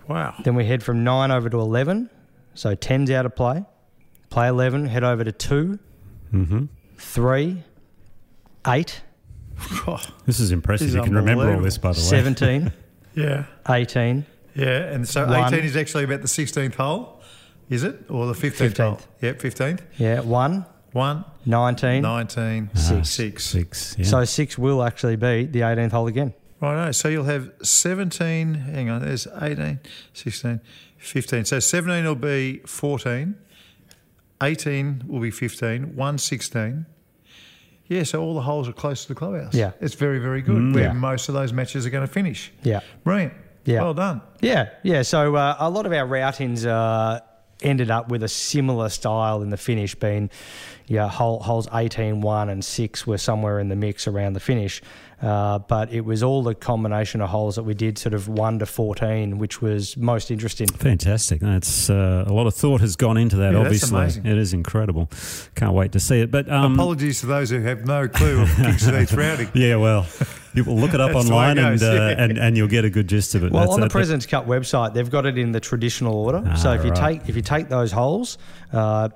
Wow. Then we head from nine over to 11. So 10's out of play. Play 11, head over to two, hmm three, eight, This is impressive. This is you can remember all this, by the way. 17, Yeah. 18, Yeah. And so One. 18 is actually about the 16th hole, is it? Or the 15th, hole? 15th. Yep, 15th. yeah, one, 1, 19. 19, ah, Six. 6. Six. Yeah. So six will actually be the 18th hole again. Righto. Oh, so you'll have 17, hang on, there's 18, 16, 15. So 17 will be 14, 18 will be 15, 1, 16. Yeah, so all the holes are close to the clubhouse. Yeah. It's very, very good where Yeah. most of those matches are going to finish. Yeah. Brilliant. Yeah. Well done. Yeah, yeah. So uh, a lot of our routings, uh, ended up with a similar style in the finish, being yeah, hole, holes 18, 1 and 6 were somewhere in the mix around the finish. Uh, but it was all the combination of holes that we did, sort of 1 to 14, which was most interesting. Fantastic. That's uh, a lot of thought has gone into that. Yeah, obviously, amazing. it is incredible. Can't wait to see it. But um, Apologies to those who have no clue of Kingston routing. yeah, well, you will look it up That's it online and, uh, yeah. and and you'll get a good gist of it. Well, That's on the it. President's Cup website, they've got it in the traditional order. so Ah, if you take if you take those holes, uh,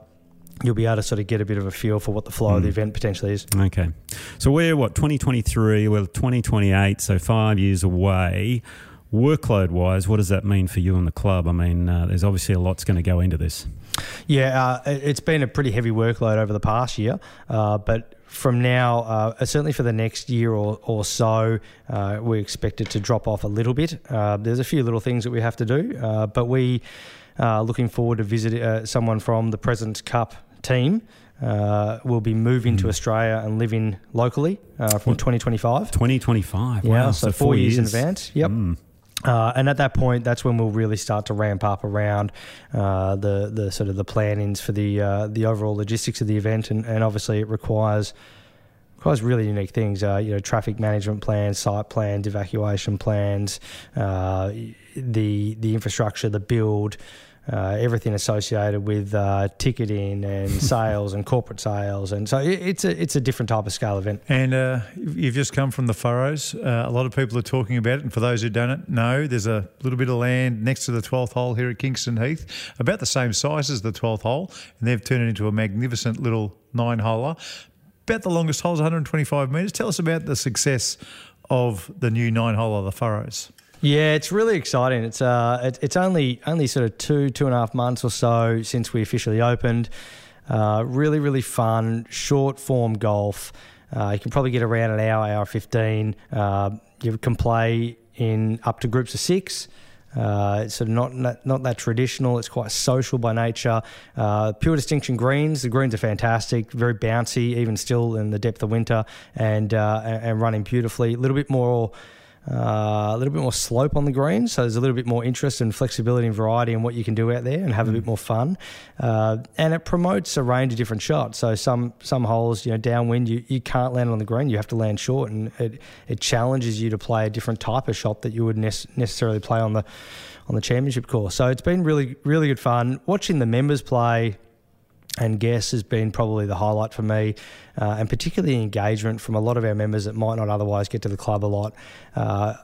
you'll be able to sort of get a bit of a feel for what the flow Hmm. of the event potentially is. Okay. So we're what, 2023, we're 2028, so five years away. Workload wise, what does that mean for you and the club? I mean, uh, there's obviously a lot's going to go into this. Yeah, uh, it- it's been a pretty heavy workload over the past year, uh, but from now, uh, certainly for the next year or, or so, uh, we expect it to drop off a little bit. Uh, there's a few little things that we have to do, uh, but we are looking forward to visit uh, someone from the President's Cup team. Uh, will be moving to Australia and living locally uh, from 2025. 2025. Yeah, wow, so, four, years, in advance. Yep. Mm. Uh, and at that point, that's when we'll really start to ramp up around uh, the the sort of the plannings for the uh, the overall logistics of the event, and, and obviously it requires requires really unique things. Uh, you know, traffic management plans, site plans, evacuation plans, uh, the the infrastructure, the build. Uh, everything associated with uh, ticketing and sales and corporate sales, and so it, it's a it's a different type of scale event. And uh, you've just come from the furrows. Uh, a lot of people are talking about it. And for those who don't know, there's a little bit of land next to the 12th hole here at Kingston Heath, about the same size as the 12th hole. And they've turned it into a magnificent little nine holer. About the longest hole is 125 metres. Tell us about the success of the new nine hole of the furrows. Yeah, it's really exciting. It's uh, it, it's only only sort of two two and a half months or so since we officially opened. Uh, really, really fun, short form golf. Uh, you can probably get around an hour, hour fifteen. Uh, you can play in up to groups of six. Uh, it's sort of not, not not that traditional. It's quite social by nature. Uh, pure distinction greens. The greens are fantastic, very bouncy, even still in the depth of winter, and uh, and, and running beautifully. A little bit more. Uh, a little bit more slope on the greens, so there's a little bit more interest and flexibility and variety in what you can do out there, and have a bit more fun. Uh, and it promotes a range of different shots. So some some holes, you know, downwind, you, you can't land on the green, you have to land short, and it it challenges you to play a different type of shot that you would nec- necessarily play on the on the championship course. So it's been really really good fun watching the members play and guess has been probably the highlight for me, uh, and particularly engagement from a lot of our members that might not otherwise get to the club a lot. Uh,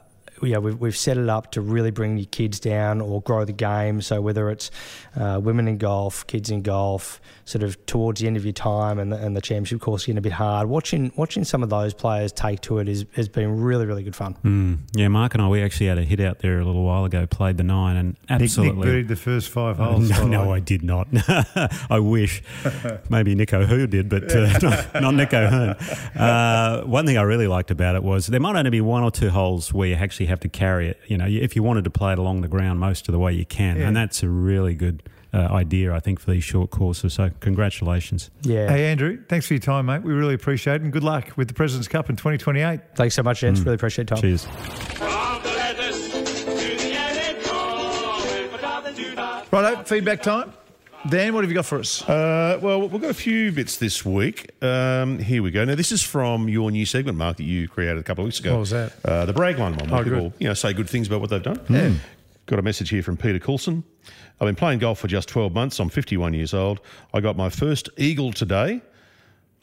yeah, we've, we've set it up to really bring your kids down or grow the game. So whether it's uh, women in golf, kids in golf, sort of towards the end of your time and the, and the championship course getting a bit hard, watching watching some of those players take to it is, has been really really good fun. Mm. Yeah, Mark and I, we actually had a hit out there a little while ago, played the nine, and Nick, absolutely. Nick buried the first five holes. by no, no. I did not. I wish. Maybe Nico Who did, but uh, not, not Nick O'Hern. Uh, one thing I really liked about it was there might only be one or two holes where you actually have to carry it. You know, if you wanted to play it along the ground most of the way you can, Yeah. and that's a really good uh, idea, I think, for these short courses. So, congratulations. Yeah, Hey, Andrew, thanks for your time, mate. We really appreciate it. And good luck with the President's Cup in 2028. thanks so much, gents. Really appreciate your time. Cheers. From the letters to the edit call, with a to dot. Righto, feedback time. Dan, what have you got for us? Uh, well, we've got a few bits this week. Um, here we go. Now, this is from your new segment, Mark, that you created a couple of weeks ago. What was that? Uh, the brag one, one where Oh, people you know say good things about what they've done. Yeah. Got a message here from Peter Coulson. I've been playing golf for just 12 months. I'm 51 years old. I got my first eagle today.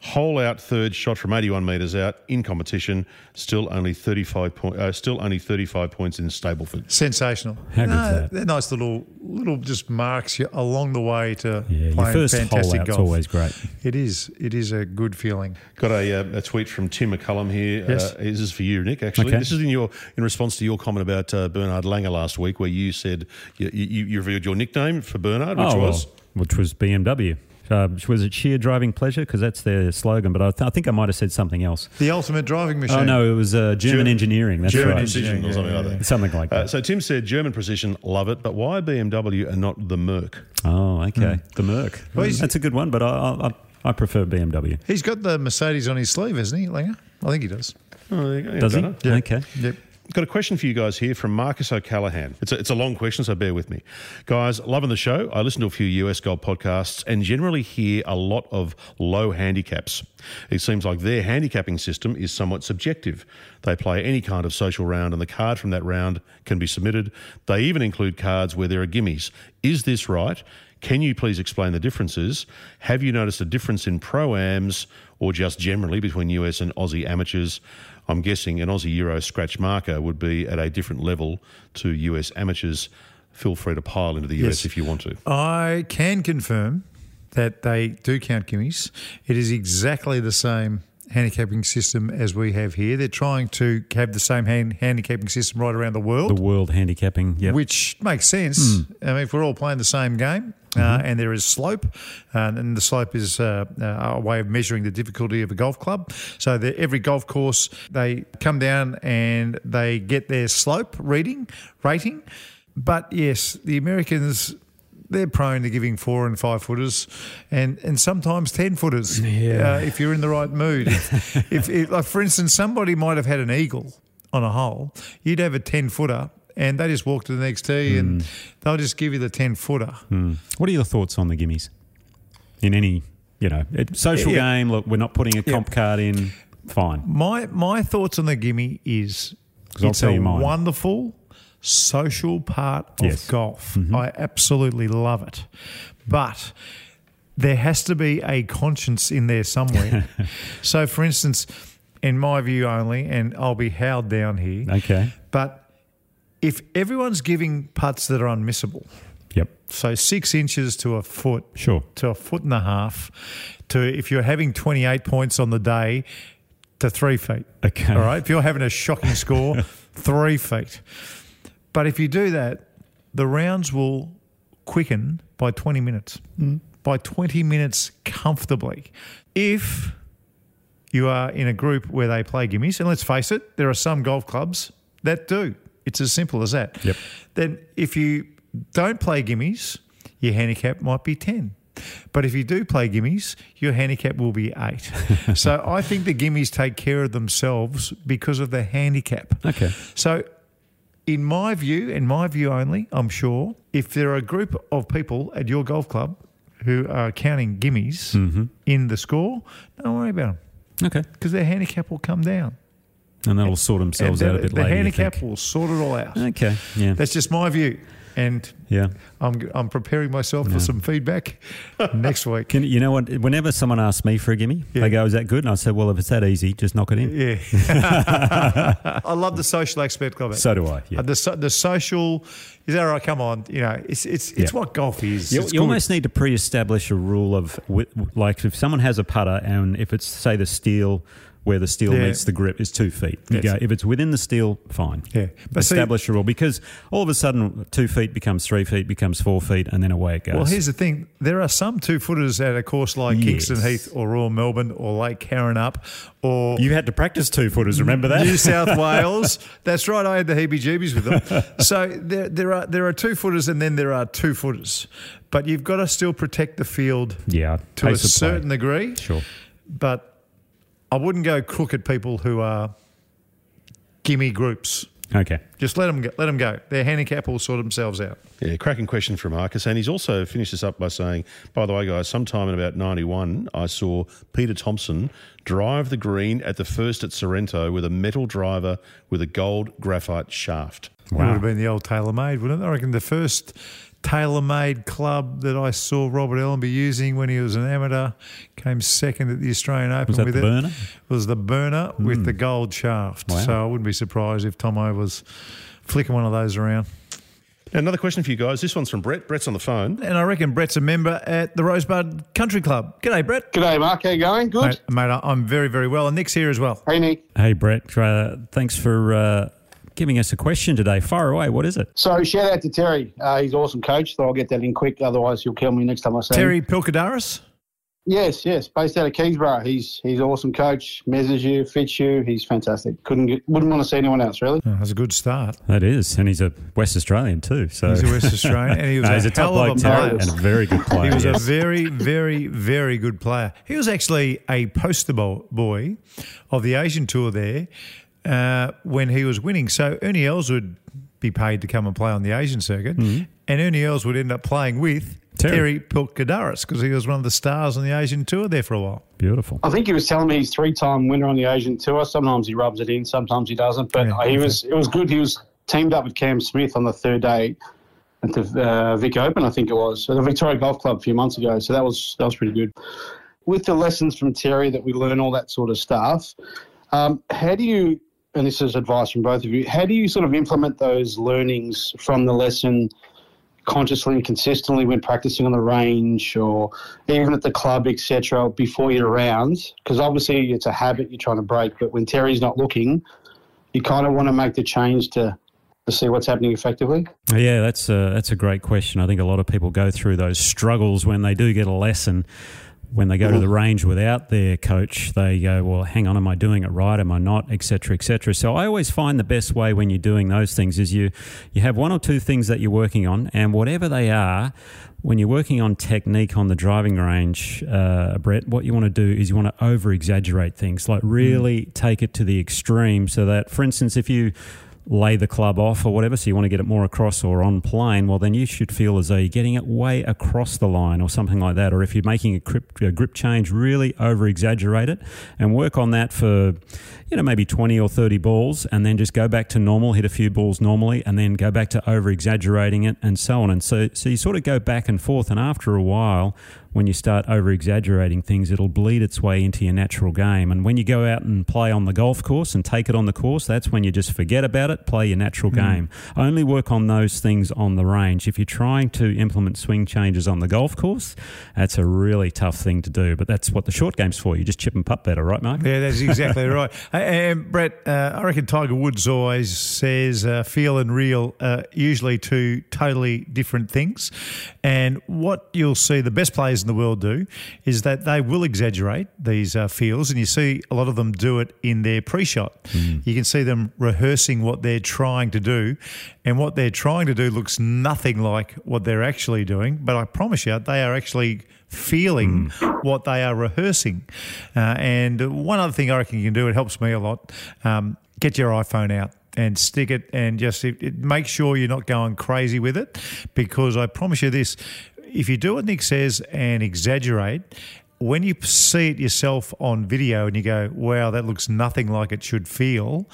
Hole out third shot from 81 metres out in competition. Still only 35 point, uh, Still only 35 points in Stableford. Sensational. How good's No, that? They're nice little, little just marks you along the way to Yeah, your playing first fantastic hole out's golf. always great. It is. It is a good feeling. Got a, uh, a tweet from Tim McCullum here. Yes. Uh, this is for you, Nick. Actually, Okay. this is in your in response to your comment about uh, Bernard Langer last week, where you said you, you, you revealed your nickname for Bernard, which oh, well, was which was BMW. Uh, was it sheer driving pleasure? Because that's their slogan. But I, th- I think I might have said something else. The ultimate driving machine. Oh no, it was uh, German Ger- engineering. That's German right. precision Yeah, or something yeah, like yeah. that. Something like Uh, that. so Tim said German precision, love it, but why BMW and not the Merc? oh, okay. The Merc. Well, he's- that's a good one, but I, I, I- I prefer BMW. He's got the Mercedes on his sleeve, isn't he, Langer? I think he does. Oh, there you go. Does he? Yeah. Okay. Yep. Got a question for you guys here from Marcus O'Callaghan. It's a, it's a long question, so bear with me. Guys, loving the show. I listen to a few US golf podcasts and generally hear a lot of low handicaps. It seems like their handicapping system is somewhat subjective. They play any kind of social round, and the card from that round can be submitted. They even include cards where there are gimmies. Is this right? Can you please explain the differences? Have you noticed a difference in pro-ams or just generally between US and Aussie amateurs? I'm guessing an Aussie Euro scratch marker would be at a different level to US amateurs. Feel free to pile into the US Yes. if you want to. I can confirm that they do count gimmies. It is exactly the same handicapping system as we have here. They're trying to have the same hand, handicapping system right around the world. The world handicapping. Yep. which makes sense. I mean, if we're all playing the same game. Uh, and there is slope, uh, and the slope is uh, uh, a way of measuring the difficulty of a golf club. So the, every golf course, they come down and they get their slope reading rating. But yes, the Americans they're prone to giving four and five footers, and and sometimes ten footers. Yeah. Uh, if you're in the right mood. if, if, if like for instance, somebody might have had an eagle on a hole, you'd have a ten footer. And they just walk to the next tee, and they'll just give you the ten footer. What are your thoughts on the gimmies? In any, you know, social Yeah. game, look, we're not putting a comp card in. Fine. My my thoughts on the gimme is it's tell a you mine. wonderful social part of Yes. Mm-hmm. golf. I absolutely love it, but there has to be a conscience in there somewhere. so, for instance, in my view only, and I'll be howled down here, Okay. but if everyone's giving putts that are unmissable, Yep. so six inches to a foot, Sure. to a foot and a half, to if you're having 28 points on the day, to three feet. Okay. All right. If you're having a shocking score, three feet. But if you do that, the rounds will quicken by 20 minutes. Hmm. By 20 minutes comfortably. If you are in a group where they play gimmies, and let's face it, there are some golf clubs that do. It's as simple as that. Yep. Then if you don't play gimmies, your handicap might be 10. But if you do play gimmies, your handicap will be eight. so I think the gimmies take care of themselves because of the handicap. Okay. So, in my view, in my view only, I'm sure, if there are a group of people at your golf club who are counting gimmies Mm-hmm. in the score, don't worry about them Okay. because their handicap will come down. And that'll sort themselves And out a bit the later. you handicap will sort it all out. Okay. Yeah. That's just my view. And yeah. I'm, I'm preparing myself for some feedback next week. Can, you know what? Whenever someone asks me for a gimme, Yeah. they go, "Is that good?" And I said, "Well, if it's that easy, just knock it in." Yeah. I love the social aspect of it. So do I. Yeah. Uh, the, so, the social, is that right? Come on. You know, it's, it's, it's Yeah. what golf is. You, you almost need to pre-establish a rule of like if someone has a putter and if it's say the steel where the steel Yeah. meets the grip is two feet, you Yes. go if it's within the steel, fine. Yeah. But see- establish a rule because all of a sudden two feet becomes three feet becomes four feet and then away it goes. Well, here's the thing: there are some two footers at a course like Kingston Heath or Royal Melbourne or Lake Karrinyup or you had to practice two footers. Remember that? New South Wales. That's right. I had the heebie-jeebies with them. So there, there are there are two footers, and then there are two footers. But you've got to still protect the field yeah, to a of play. certain degree. Sure. But I wouldn't go crook at people who are gimme groups. Okay. Just let them go, let them go. Their handicap will sort themselves out. Yeah, cracking question from Marcus. And he's also finished this up by saying, by the way, guys, sometime in about 91, I saw Peter Thomson drive the green at the first at Sorrento with a metal driver with a gold graphite shaft. It would have been the old TaylorMade, wouldn't it? I reckon the first TaylorMade club that I saw Robert Allenby using when he was an amateur came second at the Australian Open Was that with the it. burner? Was the burner with the gold shaft. Wow. So I wouldn't be surprised if Tomo was flicking one of those around. Another question for you guys. This one's from Brett. Brett's on the phone. And I reckon Brett's a member at the Rosebud Country Club. G'day, Brett. G'day, Mark. How you going? Good. Mate, mate, I'm very, very well. And Nick's here as well. Hey, Nick. Hey Brett, uh, thanks for uh, giving us a question today. Far away. What is it? So shout out to Terry. Uh, he's an awesome coach. So I'll get that in quick. Otherwise, he'll kill me next time I see him. Terry Pilkadaris. Yes, yes. Based out of Keysborough. He's he's an awesome coach. Measures you, fits you. He's fantastic. Couldn't get, wouldn't want to see anyone else really. Oh, that's a good start. That is, and he's a West Australian too. So He's a West Australian, and he was No, a he's a top hell of bloke, a player. and a very good player. He was yes. a very, very, very good player. He was actually a poster boy of the Asian tour there. Uh, when he was winning. So Ernie Els would be paid to come and play on the Asian circuit, and Ernie Els would end up playing with Terry. Terry, Pilkadaris because he was one of the stars on the Asian tour there for a while. Beautiful. I think he was telling me he's three-time winner on the Asian Tour. Sometimes he rubs it in, sometimes he doesn't. But Yeah, he was. It was good. He was teamed up with Cam Smith on the third day at the uh, Vic Open, I think it was, at the Victoria Golf Club a few months ago. So that was that was pretty good. With the lessons from Terry that we learn all that sort of stuff. Um, how do you? And this is advice from both of you. How do you sort of implement those learnings from the lesson? consciously and consistently when practicing on the range or even at the club, etc., before you're around? Because obviously it's a habit you're trying to break, but when Terry's not looking, you kind of want to make the change to, to see what's happening effectively. Yeah, that's a, that's a great question. I think a lot of people go through those struggles when they do get a lesson. When they go to the range without their coach, they go, "Well, hang on, am I doing it right? Am I not?" Etc. Etc. So I always find the best way when you're doing those things is you you have one or two things that you're working on, and whatever they are, when you're working on technique on the driving range, uh, Brett, what you want to do is you want to over exaggerate things, like really take it to the extreme, so that, for instance, if you lay the club off or whatever, so you want to get it more across or on plane, well, then you should feel as though you're getting it way across the line or something like that. Or if you're making a grip, a grip change, really over exaggerate it and work on that for, you know, maybe 20 or 30 balls and then just go back to normal, hit a few balls normally, and then go back to over exaggerating it and so on. And so, so you sort of go back and forth. And after a while, when you start over exaggerating things, it'll bleed its way into your natural game. And when you go out and play on the golf course and take it on the course, that's when you just forget about it, play your natural hmm. game. Only work on those things on the range. If you're trying to implement swing changes on the golf course, that's a really tough thing to do. But that's what the short game's for. You just chip and putt better, right, Mark? Yeah, that's exactly right. And Brett, uh, I reckon Tiger Woods always says uh, feel and real, uh, usually two totally different things. And what you'll see the best players in the world do is that they will exaggerate these uh, feels, and you see a lot of them do it in their pre-shot. You can see them rehearsing what they're trying to do, and what they're trying to do looks nothing like what they're actually doing. But I promise you, they are actually feeling what they are rehearsing. Uh, and one other thing I reckon you can do, it helps me a lot. Um, get your iPhone out and stick it and just it, it, make sure you're not going crazy with it because I promise you this if you do what Nick says and exaggerate when you see it yourself on video and you go, "Wow, that looks nothing like it should feel,"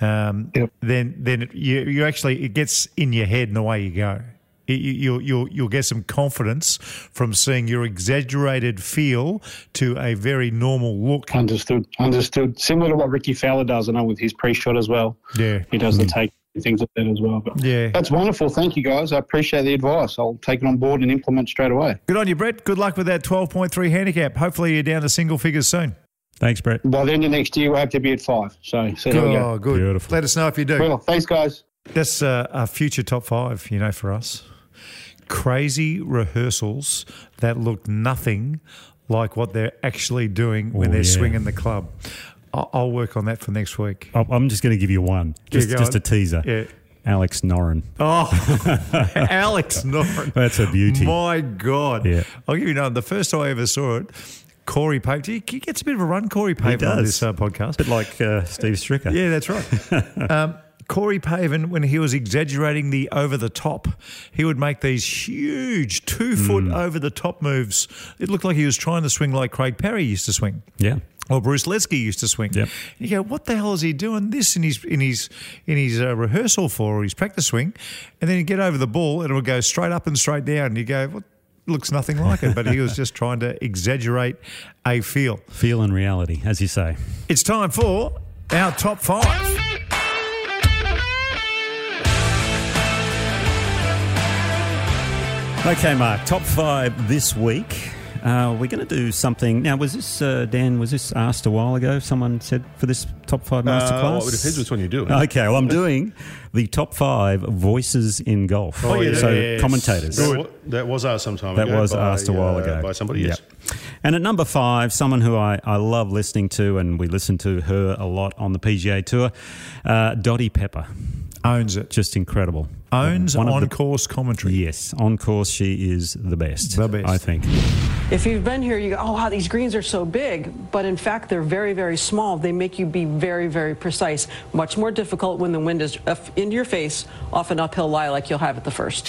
um, Yep. then then it, you you actually it gets in your head and away you go. You- you- You'll you'll you'll get some confidence from seeing your exaggerated feel to a very normal look. Understood. Understood. Similar to what Rickie Fowler does, I know, with his pre-shot as well. Yeah. He does the take things like that as well. But Yeah. That's wonderful. Thank you, guys. I appreciate the advice. I'll take it on board and implement straight away. Good on you, Brett. Good luck with that twelve point three handicap. Hopefully, you're down to single figures soon. Thanks, Brett. By the end of next year, we'll have to be at five. So, so there go. Oh, good. Beautiful. Let us know if you do. Well, thanks, guys. That's uh, a future top five, you know, for us. Crazy rehearsals that look nothing like what they're actually doing when Oh, they're yeah. swinging the club. I'll, I'll work on that for next week. I'm- just going to give you one, just, go just a teaser. Yeah. Alex Noren. Oh, Alex Noren. That's a beauty. My God. Yeah. I'll give you another. The first time I ever saw it, Corey Pavin. He gets a bit of a run, Corey Pavin, on this uh, podcast. bit like uh, Steve Stricker. Yeah, that's right. um, Corey Pavin, when he was exaggerating the over the top, he would make these huge two foot Mm. over the top moves. It looked like he was trying to swing like Craig Parry used to swing. Yeah. Or Bruce Lietzke used to swing. Yep. You go, what the hell is he doing this in his in his in his uh, rehearsal for or his practice swing? And then you get over the ball and it would go straight up and straight down. And you go, what? Looks nothing like it, but he was just trying to exaggerate a feel. Feel and reality, as you say. It's time for our top five. Okay, Mark, top five this week. Uh, we're going to do something. Now, was this, uh, Dan, was this asked a while ago? Someone said for this top five masterclass? Uh, well, it depends which one you're doing. Okay, well, I'm doing the top five voices in golf. Oh, yeah, so yes. commentators. That, that was asked some time That ago. was by, asked a while uh, ago. by somebody. Yes. Yep. And at number five, someone who I, I love listening to, and we listen to her a lot on the PGA Tour, uh, Dottie Pepper. Owns it. Just incredible. Owns One of on the- course commentary. Yes, on course, she is the best. The best. I think. If you've been here, you go, oh, wow, these greens are so big. But in fact, they're very, very small. They make you be very, very precise. Much more difficult when the wind is up into your face off an uphill lie like you'll have at the first.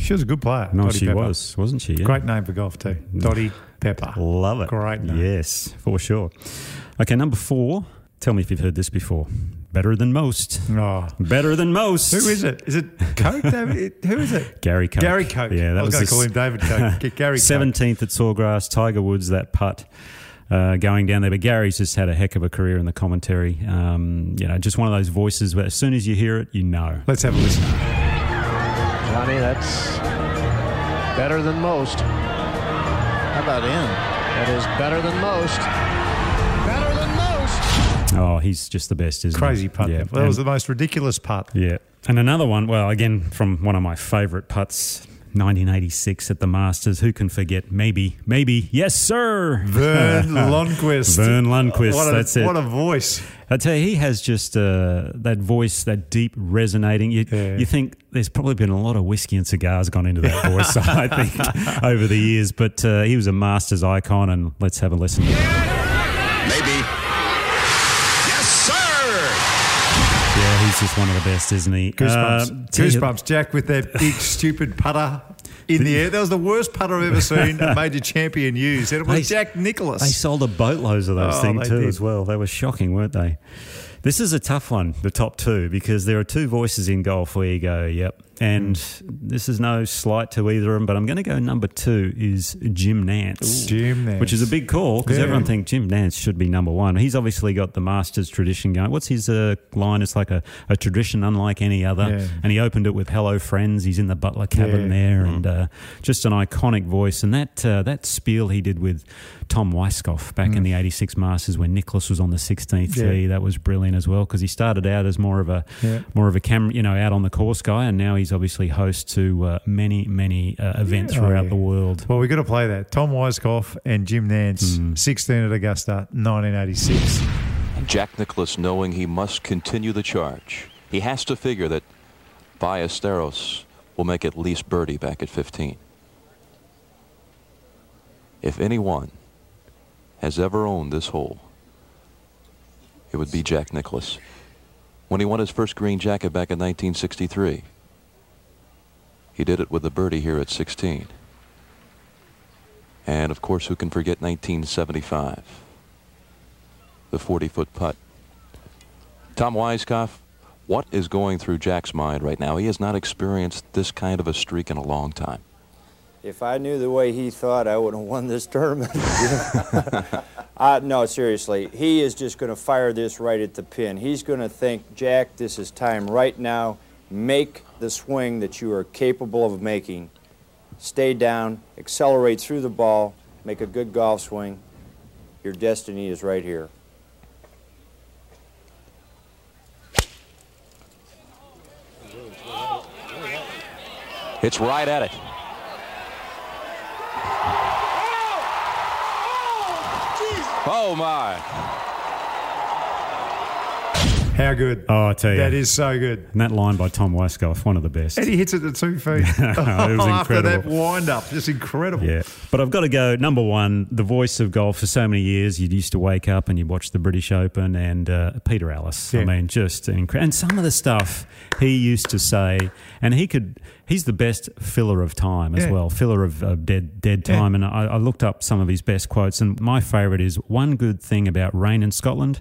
She was a good player. No, Dottie she Pepper. was, wasn't she? Yeah. Great name for golf too. Mm. Dottie Pepper. Love it. Great name. Yes, for sure. Okay, number four. Tell me if you've heard this before. Better than most. Oh. Better than most. Who is it? Is it Koch? David? Who is it? Gary Koch. Gary Koch. Yeah, that I was, going to call him David Koch. Gary Koch. Seventeenth at Sawgrass, Tiger Woods. That putt. Uh, going down there, but Gary's just had a heck of a career in the commentary. Um, you know, just one of those voices where as soon as you hear it, you know. Let's have a listen. Johnny, that's better than most. How about in? That is better than most. Oh, he's just the best, isn't Crazy he? Crazy putt. Yeah. That was the most ridiculous putt. Yeah. And another one, well, again, from one of my favourite putts, 1986 at the Masters. Who can forget? Maybe, maybe, yes, sir. Vern Lundquist. Verne Lundquist, What a, that's it. What a voice. I tell you, he has just uh, that voice, that deep resonating. You, Yeah. you think there's probably been a lot of whiskey and cigars gone into that voice, I think, over the years. But uh, he was a Masters icon, and let's have a listen. Maybe. He's just one of the best, isn't he? Goosebumps. Um, Goosebumps, Jack, with that big, stupid putter in the air. That was the worst putter I've ever seen a major champion use. And it was They- Jack Nicklaus. They sold a boatloads of those Oh, things too did. as well. They were shocking, weren't they? This is a tough one, the top two, because there are two voices in golf where you go, yep. And this is no slight to either of them, but I'm going to go number two is Jim Nantz. Jim Nantz. Which is a big call because Yeah. everyone thinks Jim Nantz should be number one. He's obviously got the Masters tradition going. What's his uh, line? It's like a, a tradition unlike any other. Yeah. And he opened it with "Hello, friends." He's in the Butler cabin Yeah. there, and uh, just an iconic voice. And that uh, that spiel he did with Tom Weiskopf back in the '86 Masters when Nicklaus was on the 16th Mm. Yeah. tee, that was brilliant as well because he started out as more of a Yeah. more of a camera, you know, out on the course guy, and now he's obviously host to uh, many many uh, events Oh, throughout yeah. the world. Well, we've got to play that. Tom Weiskopf and Jim Nantz, Mm. 16 at Augusta, 1986. Jack Nicklaus knowing he must continue the charge. He has to figure that Ballesteros will make at least birdie back at 15. If anyone has ever owned this hole, it would be Jack Nicklaus. When he won his first green jacket back in 1963, he did it with the birdie here at 16. And of course, who can forget 1975? The 40 foot putt. Tom Weiskopf, what is going through Jack's mind right now? He has not experienced this kind of a streak in a long time. If I knew the way he thought, I would have won this tournament. uh, no, seriously, he is just going to fire this right at the pin. He's going to think, Jack, this is time right now. Make the swing that you are capable of making. Stay down, accelerate through the ball, make a good golf swing. Your destiny is right here. It's right at it. Oh, oh, oh my. How good. Oh, I tell you. That is so good. And that line by Tom Weiskopf, one of the best. And he hits it to two feet. it was incredible. After that wind up, just incredible. Yeah, but I've got to go. Number one, the voice of golf for so many years. You used to wake up and you watch the British Open and uh, Peter Alliss. I mean, just incredible. And some of the stuff he used to say, and he could. He's the best filler of time as Yeah. well, filler of, of dead dead Yeah. time. And I, I looked up some of his best quotes, and my favourite is one good thing about rain in Scotland.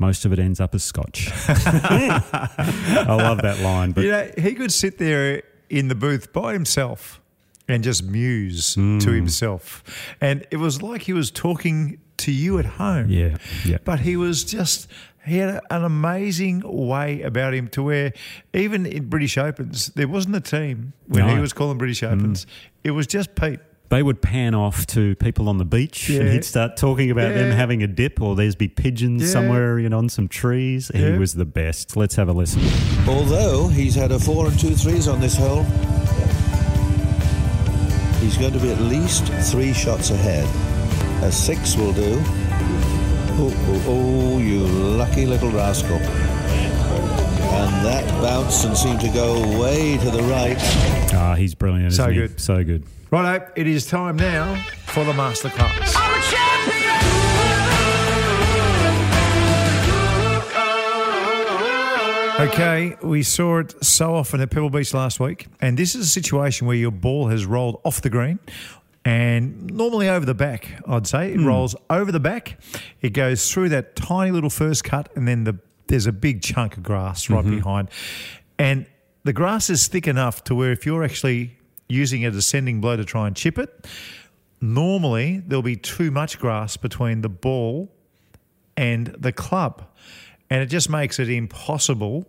Most of it ends up as scotch. I love that line. But you know, he could sit there in the booth by himself and just muse Mm. to himself. And it was like he was talking to you at home. Yeah, yeah. But he was just, he had an amazing way about him to where even in British Opens, there wasn't a team when No. he was calling British Opens. It was just Pete. They would pan off to people on the beach and he'd start talking about them having a dip or there's be pigeons Yeah. somewhere you know on some trees he was the best let's have a listen Although he's had a four and two threes on this hole, he's going to be at least three shots ahead. A six will do. Oh, oh, oh, you lucky little rascal. And that bounced and seemed to go way to the right. ah he's brilliant So isn't he? good. so good Righto, it is time now for the masterclass. Okay, we saw it so often at Pebble Beach last week, and this is a situation where your ball has rolled off the green and normally over the back, I'd say. It Hmm. rolls over the back, it goes through that tiny little first cut, and then the there's a big chunk of grass right Mhm. behind. And the grass is thick enough to where if you're actually using a descending blow to try and chip it, normally there'll be too much grass between the ball and the club. And it just makes it impossible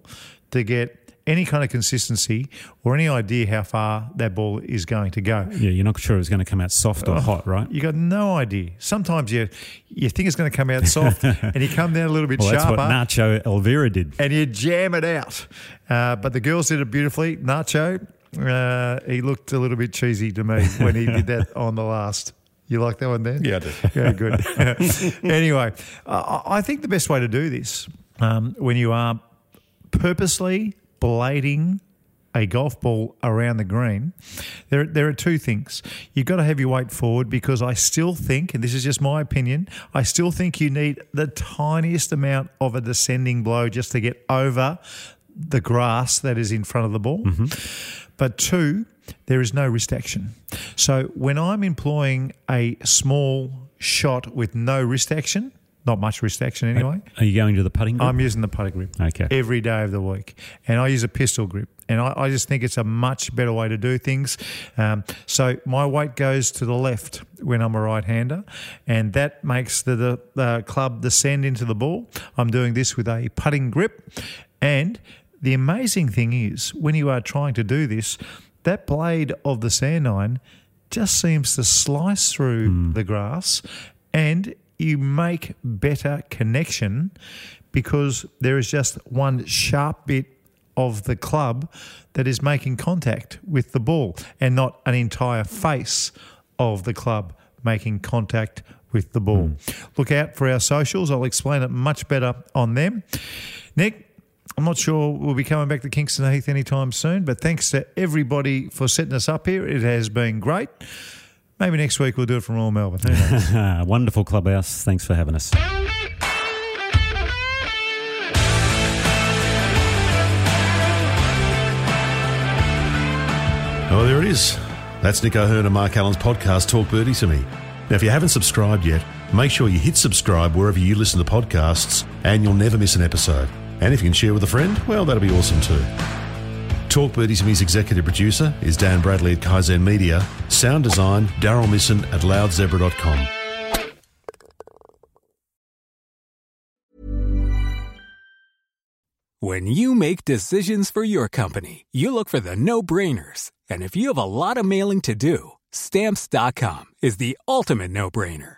to get any kind of consistency or any idea how far that ball is going to go. Yeah, you're not sure it's going to come out soft or Oh, hot, right? You got no idea. Sometimes you you think it's going to come out soft, and you come down a little bit well, that's sharper, what Nacho Elvira did. and you jam it out. Uh, but the girls did it beautifully. Nacho, uh, he looked a little bit cheesy to me when he did that on the last. You like that one, Dan? Yeah, I did. Yeah, good. anyway, uh, I think the best way to do this um, when you are purposely blading a golf ball around the green, there, there are two things. You've got to have your weight forward because I still think, and this is just my opinion, I still think you need the tiniest amount of a descending blow just to get over the grass that is in front of the ball. But two, there is no wrist action. So when I'm employing a small shot with no wrist action, not much wrist action anyway. Are you going to the putting grip? I'm using the putting grip Okay. every day of the week, and I use a pistol grip, and I, I just think it's a much better way to do things. Um, so my weight goes to the left when I'm a right-hander, and that makes the, the, the club descend into the ball. I'm doing this with a putting grip, and the amazing thing is when you are trying to do this, that blade of the sand iron just seems to slice through hmm. the grass and you make better connection because there is just one sharp bit of the club that is making contact with the ball and not an entire face of the club making contact with the ball. Hmm. Look out for our socials. I'll explain it much better on them. Nick, I'm not sure we'll be coming back to Kingston Heath anytime soon, but thanks to everybody for setting us up here. It has been great. Maybe next week we'll do it from Royal Melbourne. Ah, wonderful clubhouse. Thanks for having us. Oh, there it is. That's Nick O'Hern and Mark Allen's podcast, Talk Birdie to Me. Now, if you haven't subscribed yet, make sure you hit subscribe wherever you listen to podcasts and you'll never miss an episode. And if you can share with a friend, well, that'll be awesome too. Talk Birdie to Me's executive producer is Dan Bradley at Kaizen Media. Sound design, Daryl Misson at loudzebra.com. When you make decisions for your company, you look for the no brainers. And if you have a lot of mailing to do, stamps.com is the ultimate no brainer.